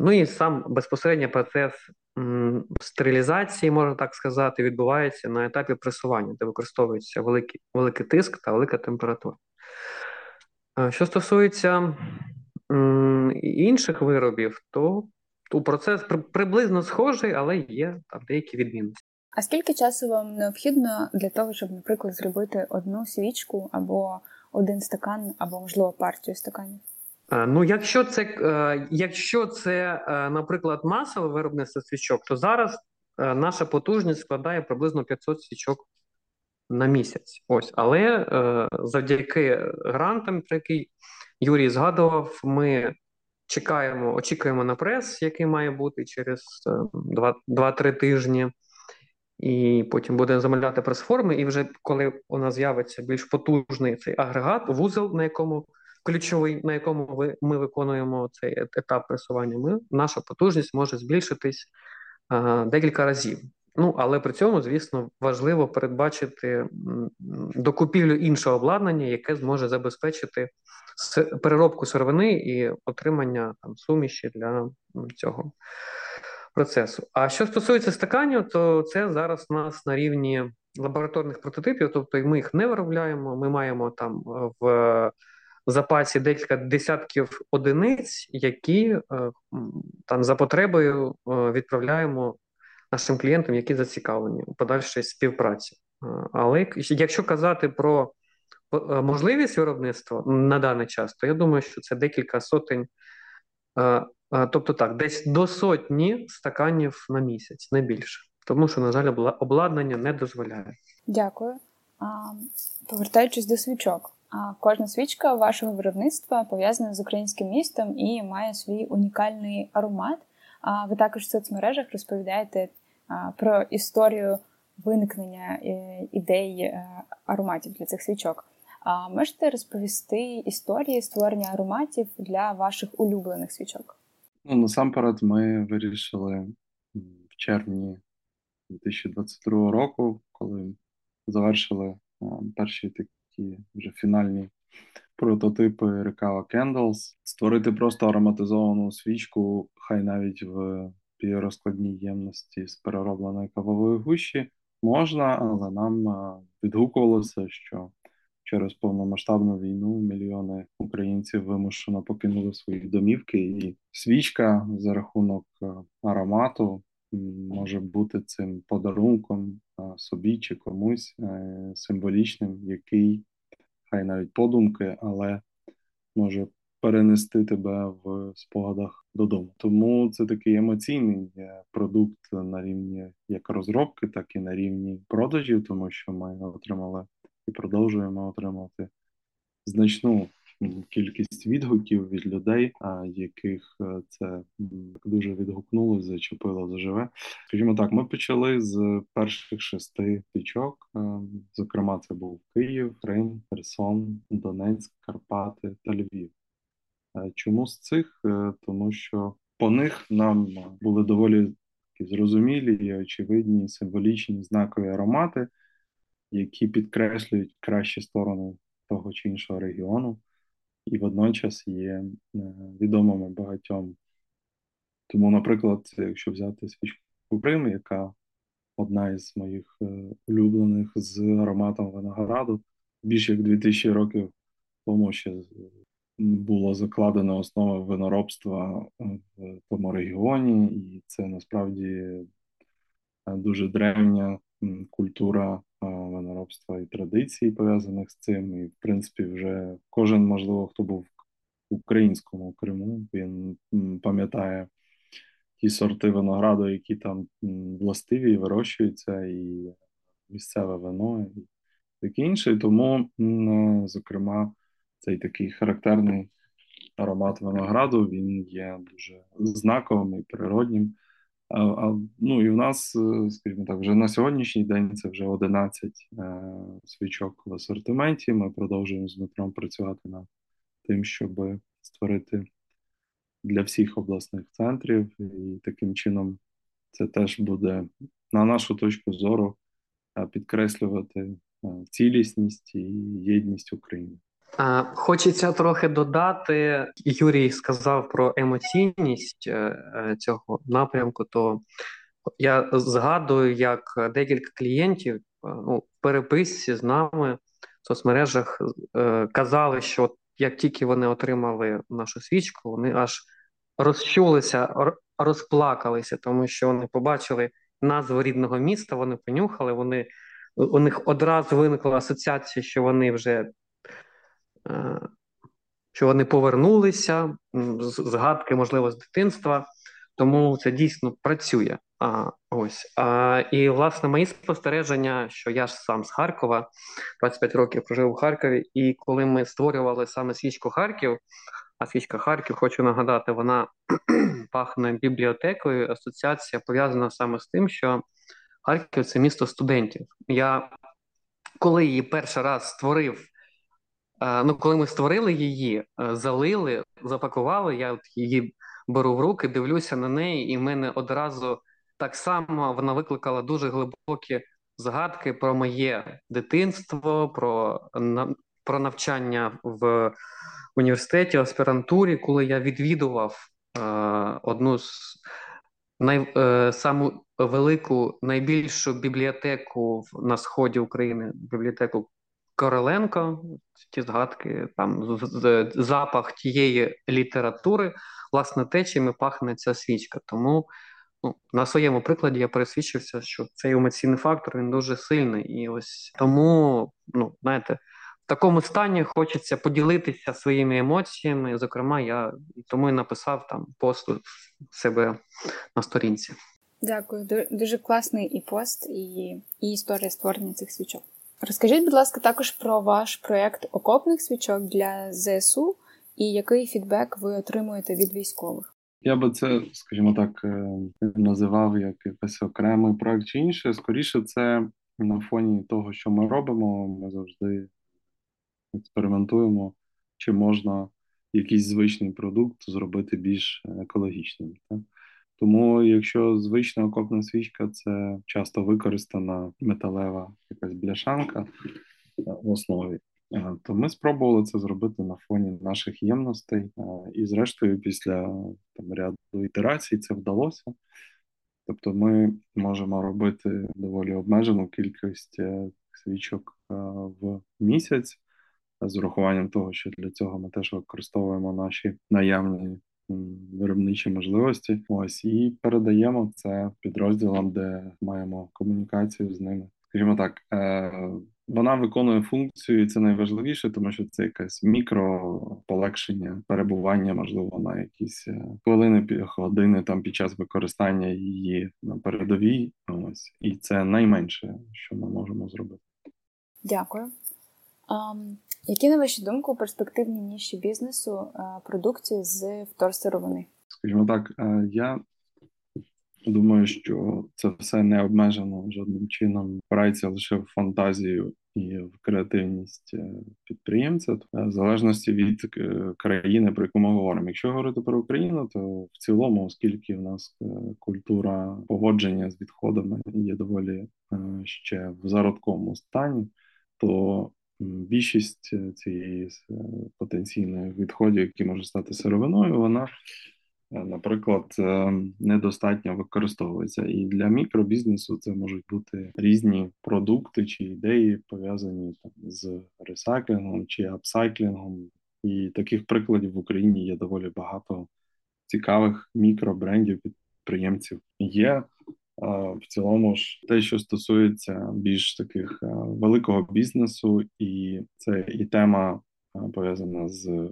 Ну і сам безпосередньо процес стерилізації, можна так сказати, відбувається на етапі пресування, де використовується великий великий тиск та велика температура. Що стосується інших виробів, то то процес приблизно схожий, але є там деякі відмінності. А скільки часу вам необхідно для того, щоб, наприклад, зробити одну свічку або один стакан, або можливо партію стаканів? Е, ну, якщо це, е, якщо це, е, наприклад, масове виробництво свічок, то зараз наша потужність складає приблизно 500 свічок на місяць. Ось, але завдяки грантам, про який Юрій згадував, ми чекаємо, очікуємо на прес, який має бути через 2-3 тижні. І потім будемо замовляти прес-форми. І вже коли у нас з'явиться більш потужний цей агрегат, вузол, на якому ключовий, на якому ви, ми виконуємо цей етап пресування, ми, наша потужність може збільшитись а, декілька разів. Ну, але при цьому, звісно, важливо передбачити докупівлю іншого обладнання, яке зможе забезпечити переробку сировини і отримання там суміші для цього процесу. А що стосується стаканів, то це зараз у нас на рівні лабораторних прототипів, тобто ми їх не виробляємо. Ми маємо там в запасі декілька десятків одиниць, які е, там за потребою е, відправляємо нашим клієнтам, які зацікавлені у подальшій співпраці. Е, але якщо казати про можливість виробництва на даний час, то я думаю, що це декілька сотень, тобто так, десь до сотні стаканів на місяць, не більше, тому що, на жаль, обладнання не дозволяє. Дякую. Повертаючись до свічок, Кожна свічка вашого виробництва пов'язана з українським містом і має свій унікальний аромат. А ви також в соцмережах розповідаєте про історію виникнення е, ідей е, ароматів для цих свічок. А можете розповісти історії створення ароматів для ваших улюблених свічок? Ну, насамперед, ми вирішили в червні 2022 року, коли завершили перші такі вже фінальні прототипи Recava Candles, створити просто ароматизовану свічку, хай навіть в розкладній ємності з переробленої кавової гущі можна, але нам відгукувалося, що через повномасштабну війну мільйони українців вимушено покинули свої домівки, і свічка за рахунок аромату може бути цим подарунком собі чи комусь е, символічним, який хай навіть подумки, але може перенести тебе в спогадах додому. Тому це такий емоційний е, продукт на рівні як розробки, так і на рівні продажів, тому що ми отримали і продовжуємо отримати значну кількість відгуків від людей, яких е, це дуже відгукнуло, зачепило заживе. Скажімо так, ми почали з перших шести свічок. Е, зокрема, це був Київ, Крим, Херсон, Донецьк, Карпати та Львів. Е, чому з цих? Тому що по них нам були доволі зрозумілі і очевидні символічні знакові аромати, які підкреслюють кращі сторони того чи іншого регіону. І водночас є е, відомими багатьом. Тому, наприклад, якщо взяти свічку Крим, яка одна із моїх е, улюблених з ароматом винограду, більше як 2000 років тому ще було закладено основа виноробства в тому регіоні, і це насправді е, дуже древня культура виноробства і традицій, пов'язаних з цим. І, в принципі, вже кожен, можливо, хто був в українському Криму, він пам'ятає ті сорти винограду, які там властиві і вирощуються, і місцеве вино, і таке інше. Тому, зокрема, цей такий характерний аромат винограду він є дуже знаковим і природнім. А, а, Ну і в нас, е, скажімо так, вже на сьогоднішній день це вже 11 е, свічок в асортименті. Ми продовжуємо з Дмитром працювати над тим, щоб створити для всіх обласних центрів, і таким чином це теж буде, на нашу точку зору, е, підкреслювати е, цілісність і єдність України. Хочеться трохи додати. Юрій сказав про емоційність е, е, цього напрямку. То я згадую, як декілька клієнтів е, ну, в переписці з нами в соцмережах казали, що як тільки вони отримали нашу свічку, вони аж розчулися, розплакалися, тому що вони побачили назву рідного міста, вони понюхали. Вони у них одразу виникла асоціація, що вони вже що вони повернулися, згадки, можливо, з дитинства, тому це дійсно працює. А, ось. А, І, власне, мої спостереження, що я ж сам з Харкова, 25 років прожив у Харкові, і коли ми створювали саме свічку Харків, а свічка Харків, хочу нагадати, вона пахне бібліотекою. Асоціація пов'язана саме з тим, що Харків це місто студентів. Я коли її перший раз створив Ну, коли ми створили її, е, залили, запакували, я от її беру в руки, дивлюся на неї, і в мене одразу так само вона викликала дуже глибокі згадки про моє дитинство, про про навчання в університеті, аспірантурі, коли я відвідував е, одну з най, е, саму велику, найбільшу бібліотеку на сході України, бібліотеку Короленко, ті згадки, там запах тієї літератури, власне, те, чим і пахне ця свічка. Тому ну, на своєму прикладі я пересвідчився, що цей емоційний фактор він дуже сильний. І ось тому, ну, знаєте, в такому стані хочеться поділитися своїми емоціями. Зокрема, я тому і написав там пост себе на сторінці. Дякую, дуже класний і пост, і, і історія створення цих свічок. Розкажіть, будь ласка, також про ваш проєкт окопних свічок для ЗСУ і який фідбек ви отримуєте від військових? я би це, скажімо так, е, називав як якийсь окремий проект чи інше. Скоріше, це на фоні того, що ми робимо, ми завжди експериментуємо, чи можна якийсь звичний продукт зробити більш екологічним. Так? Тому, якщо звична окопна свічка це часто використана металева якась бляшанка в основі, то ми спробували це зробити на фоні наших ємностей, і, зрештою, після там ряду ітерацій це вдалося. Тобто, ми можемо робити доволі обмежену кількість е, свічок в місяць, з урахуванням того, що для цього ми теж використовуємо наші наявні виробничі можливості. Ось і передаємо це підрозділам, де маємо комунікацію з ними. Скажімо так, е, вона виконує функцію, і це найважливіше, тому що це якесь мікрополегшення перебування, можливо, на якісь е, хвилини, години там під час використання її на передовій. Ось і це найменше, що ми можемо зробити. Дякую. Um, які, на вашу думку, перспективні ніші бізнесу продукції з вторсировини? Скажімо так, е, я думаю, що це все не обмежено жодним чином. Впирається лише в фантазію і в креативність е, підприємця, е, в залежності від країни, про яку ми говоримо. Якщо говорити про Україну, то в цілому, оскільки в нас культура поводження з відходами є доволі ще в зародковому стані, то більшість е, цієї е, потенційної відходів, які можуть стати сировиною, вона, е, наприклад, недостатньо використовується. І для мікробізнесу це можуть бути різні продукти чи ідеї, пов'язані там з ресайклінгом чи апсайклінгом. І таких прикладів в Україні є доволі багато цікавих мікробрендів підприємців. Є в цілому ж те, що стосується більш таких великого бізнесу, і це і тема пов'язана з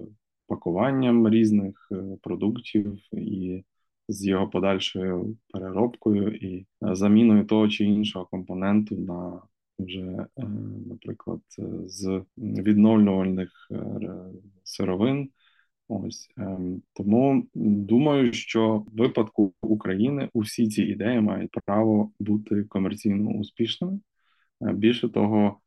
пакуванням різних е, продуктів і з його подальшою переробкою і заміною того чи іншого компоненту на вже, е, наприклад, з відновлювальних е, сировин. Ось ем, тому думаю, що в випадку України усі ці ідеї мають право бути комерційно успішними. Е, більше того,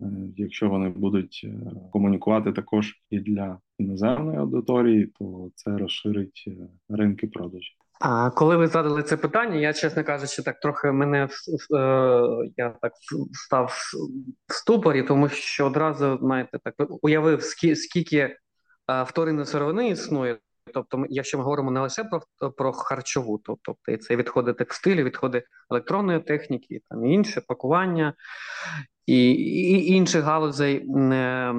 е, якщо вони будуть е, комунікувати також і для іноземної аудиторії, то це розширить ринки продажів. А коли ви задали це питання, я чесно кажучи, так трохи мене я так став в ступорі, тому що одразу знаєте, так уявив скільки вторинної сировини існує. Тобто, якщо ми говоримо не лише про про харчову, тобто це відходи текстилю, відходи електронної техніки, там інше пакування і, і інших галузей е,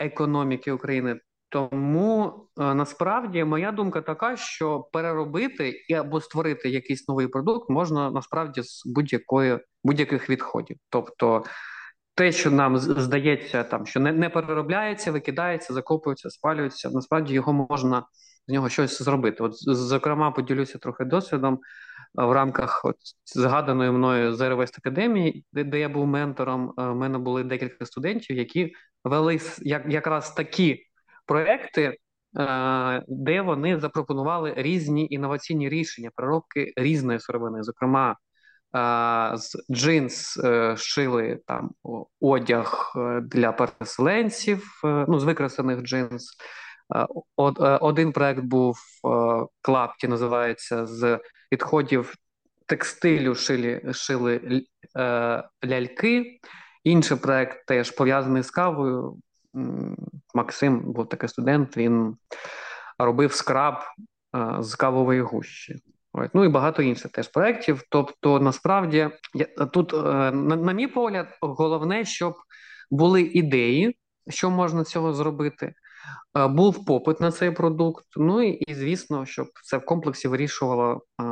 економіки України. Тому е, насправді моя думка така, що переробити і або створити якийсь новий продукт можна насправді з будь-якої будь-яких відходів, тобто те, що нам здається, там що не не переробляється, викидається, закопується, спалюється. Насправді його можна з нього щось зробити. От зокрема, поділюся трохи досвідом в рамках от, згаданої мною Zero академії, де, де я був ментором. У мене були декілька студентів, які вели як, якраз такі проекти. Де вони запропонували різні інноваційні рішення переробки різної сировини, зокрема з джинс е, шили там одяг е, для переселенців, е, ну з викресаних джинс. Один проект був клапті, називається з відходів текстилю шили, шили ляльки. Інший проект теж пов'язаний з кавою. Максим був такий студент, він робив скраб з кавової гущі. Ну і багато інших теж проєктів. Тобто, насправді, тут, е, на, мій погляд, головне, щоб були ідеї, що можна цього зробити. Е, був попит на цей продукт. Ну і, і звісно, щоб це в комплексі вирішувало е,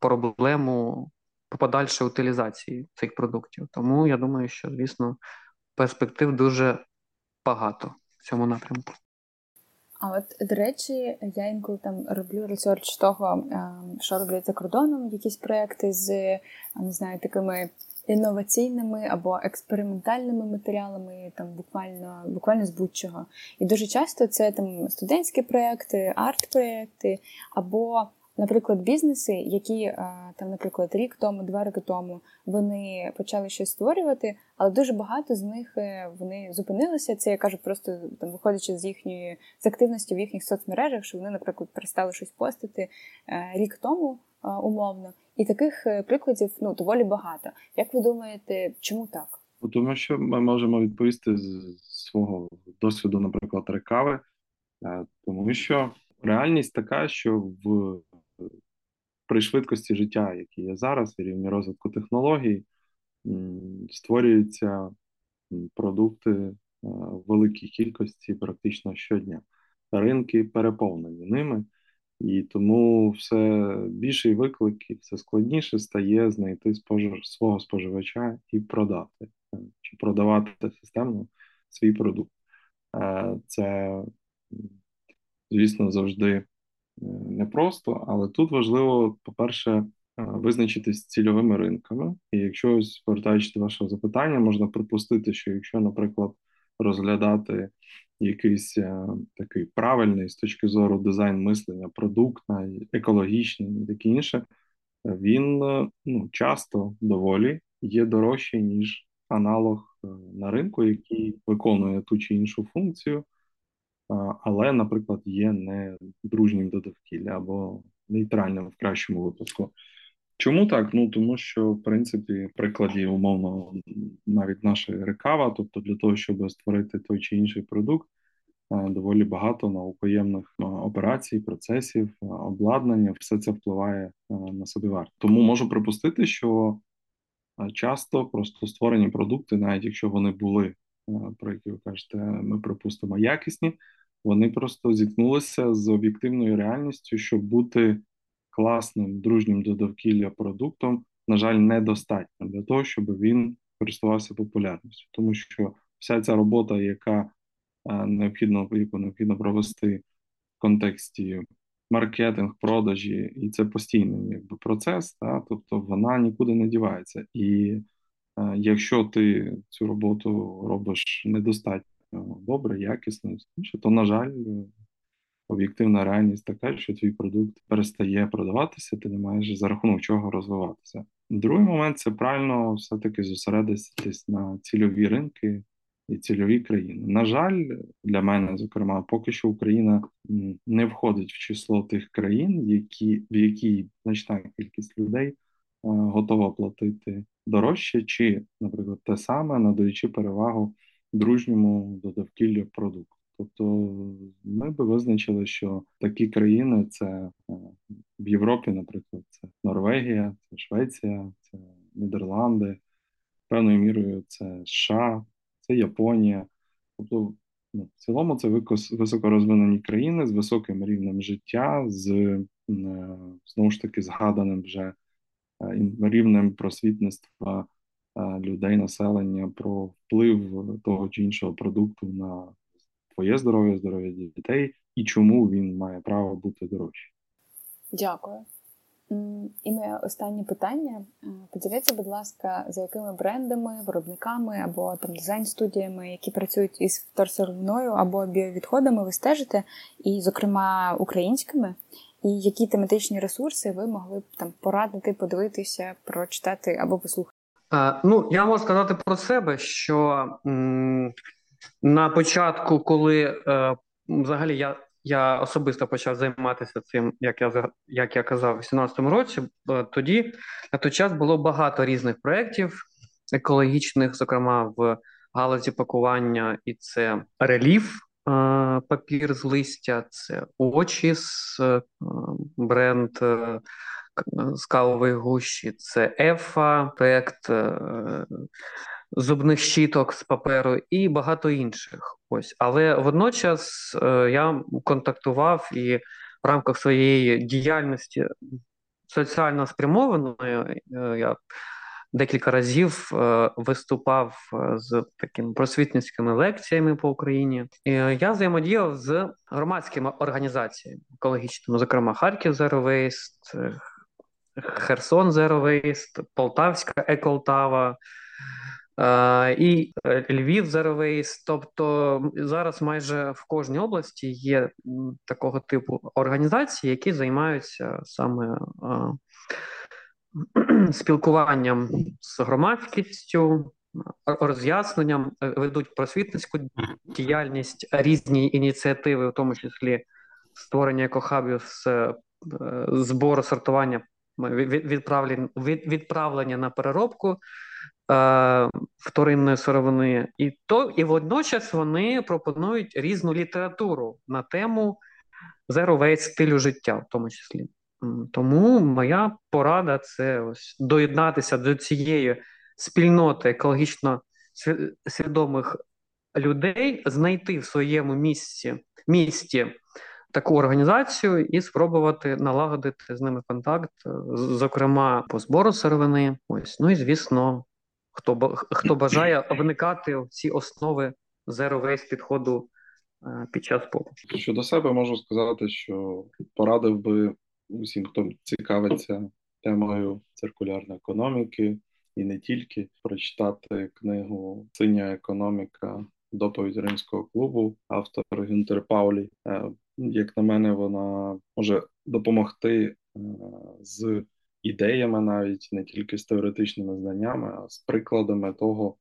проблему подальшої утилізації цих продуктів. Тому я думаю, що звісно перспектив дуже багато в цьому напрямку. А от, до речі, я інколи там роблю ресерч того, ем, що роблять за кордоном, якісь проекти з не знаю, такими інноваційними або експериментальними матеріалами, там буквально буквально з будь-чого. І дуже часто це там студентські проекти, арт-проекти або Наприклад, бізнеси, які е, там, наприклад, рік тому, два роки тому вони почали щось створювати, але дуже багато з них е, вони зупинилися. Це я кажу, просто там виходячи з їхньої з активності в їхніх соцмережах, що вони, наприклад, перестали щось постити е, рік тому умовно. І таких прикладів ну доволі багато. Як ви думаєте, чому так? Тому що ми можемо відповісти з свого досвіду, наприклад, рекави, тому що реальність така, що в при швидкості життя, які є зараз, і рівні розвитку технологій, створюються продукти е, в великій кількості практично щодня. Ринки переповнені ними, і тому все більший виклик і все складніше стає знайти спожив... свого споживача і продати, е, чи продавати системно свій продукт. Е, це, звісно, завжди непросто, але тут важливо, по-перше, е, визначитись цільовими ринками. І якщо ось повертаючись до вашого запитання, можна припустити, що якщо, наприклад, розглядати якийсь е, такий правильний з точки зору дизайн мислення, продукт, екологічний і таке інше, він е, ну, часто доволі є дорожчий, ніж аналог на ринку, який виконує ту чи іншу функцію але, наприклад, є не дружнім до довкілля або нейтральним в кращому випадку. Чому так? Ну тому що в принципі прикладі умовно навіть наша рекава, тобто для того, щоб створити той чи інший продукт, доволі багато наукоємних операцій, процесів, обладнання, все це впливає на собівартість. Тому можу припустити, що часто просто створені продукти, навіть якщо вони були, про які ви кажете, ми припустимо якісні, вони просто зіткнулися з об'єктивною реальністю, щоб бути класним, дружнім до довкілля продуктом, на жаль, недостатньо для того, щоб він користувався популярністю, тому що вся ця робота, яка е, необхідно яку необхідно провести в контексті маркетинг, продажі, і це постійний якби процес, та, тобто вона нікуди не дівається. І е, якщо ти цю роботу робиш недостатньо добре, якісно, то, на жаль, об'єктивна реальність така, що твій продукт перестає продаватися, ти не маєш за рахунок чого розвиватися. Другий момент це правильно все-таки зосередитись на цільові ринки і цільові країни. На жаль, для мене, зокрема, поки що Україна не входить в число тих країн, які, в якій значна кількість людей готова платити дорожче, чи, наприклад, те саме надаючи перевагу дружньому до довкілля продукту. Тобто ми би визначили, що такі країни це е, в Європі, наприклад, це Норвегія, це Швеція, це Нідерланди, певною мірою це США, це Японія. Тобто, ну, в цілому, це високорозвинені країни з високим рівнем життя, з е, знову ж таки згаданим вже рівнем просвітництва людей, населення про вплив того чи іншого продукту на твоє здоров'я, здоров'я дітей і чому він має право бути дорожчим. Дякую. І моє останнє питання. Е, поділіться, будь ласка, за якими брендами, виробниками або там дизайн-студіями, які працюють із вторсировиною або біовідходами, ви стежите, і, зокрема, українськими, і які тематичні ресурси ви могли б там порадити, подивитися, прочитати або послухати? Ну, я можу сказати про себе, що м, на початку, коли е, взагалі я я особисто почав займатися цим, як я як я казав, у 2017 році, е, тоді на той час було багато різних проєктів екологічних, зокрема в галузі пакування, і це реліф. Е, папір з листя, це очіс, е, бренд з кавової гущі, це ЕФА, проєкт е, зубних щіток з паперу і багато інших. Ось, але водночас е, я контактував і в рамках своєї діяльності соціально спрямованої е, я декілька разів виступав з такими просвітницькими лекціями по Україні. І Я взаємодіяв з громадськими організаціями екологічними, зокрема Харків Zero Waste, Херсон Zero Waste, Полтавська Еколтава. Е, і е, Львів Waste. Тобто зараз майже в кожній області є такого типу організації, які займаються саме спілкуванням з громадськістю, роз'ясненням, е, ведуть просвітницьку діяльність, різні ініціативи, в тому числі створення екохабів з збору сортування відправлення, відправлення на переробку е, вторинної сировини, і то і водночас вони пропонують різну літературу на тему zero waste стилю життя, в тому числі. Тому моя порада це ось доєднатися до цієї спільноти екологічно свідомих людей, знайти в своєму місці місті таку організацію і спробувати налагодити з ними контакт, зокрема по збору сировини. Ось ну і звісно, хто хто бажає вникати в ці основи zero waste підходу е, під час попу. Щодо себе можу сказати, що порадив би усім, хто цікавиться темою циркулярної економіки, і не тільки прочитати книгу Синя економіка. Доповідь Римського клубу, автор Гюнтер Паулі. Е, як на мене, вона може допомогти е, з ідеями, навіть не тільки з теоретичними знаннями, а з прикладами того,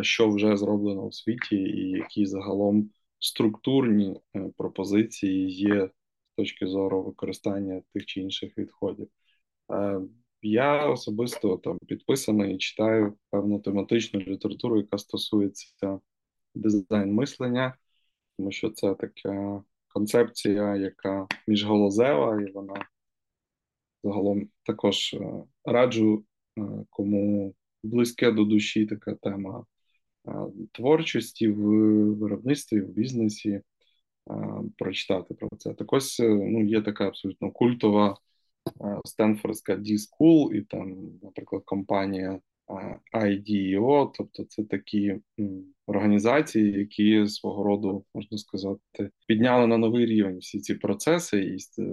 що вже зроблено у світі, і які загалом структурні е, пропозиції є точки зору використання тих чи інших відходів. Е, я особисто там підписаний і читаю певну тематичну літературу, яка стосується дизайн мислення, тому що це така концепція, яка міжголозева, і вона загалом також е, раджу, е, кому близьке до душі така тема творчості в виробництві, в бізнесі. Прочитати про це. Так ось ну, є така абсолютно культова Стенфордська D-School, і там, наприклад, компанія IDEO, тобто це такі організації, які свого роду можна сказати підняли на новий рівень всі ці процеси, і е,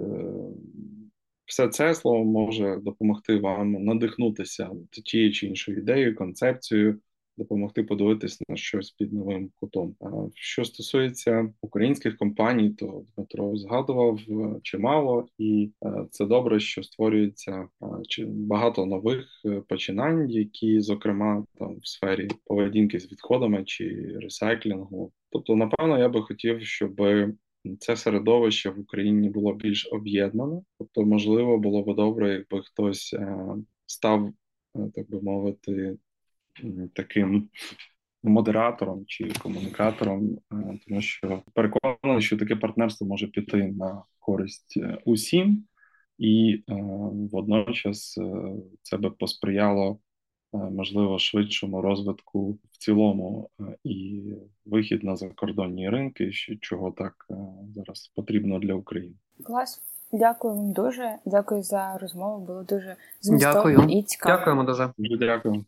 все це слово може допомогти вам надихнутися тією чи іншою ідеєю, концепцією допомогти подивитись на щось під новим кутом. А що стосується українських компаній, то Дмитро згадував е, чимало, і е, це добре, що створюється е, багато нових починань, які, зокрема, там в сфері поведінки з відходами чи ресайклінгу. Тобто, напевно, я би хотів, щоб це середовище в Україні було більш об'єднане, тобто, можливо, було би добре, якби хтось став, так би мовити, таким модератором чи комунікатором, е, тому що переконаний, що таке партнерство може піти на користь е, усім, і е, водночас це би посприяло. Можливо, швидшому розвитку в цілому і вихід на закордонні ринки, чого так зараз потрібно для України. Клас, дякую вам дуже. Дякую за розмову. Було дуже змістовно і цікаво. Дякуємо дуже. Дуже дякую.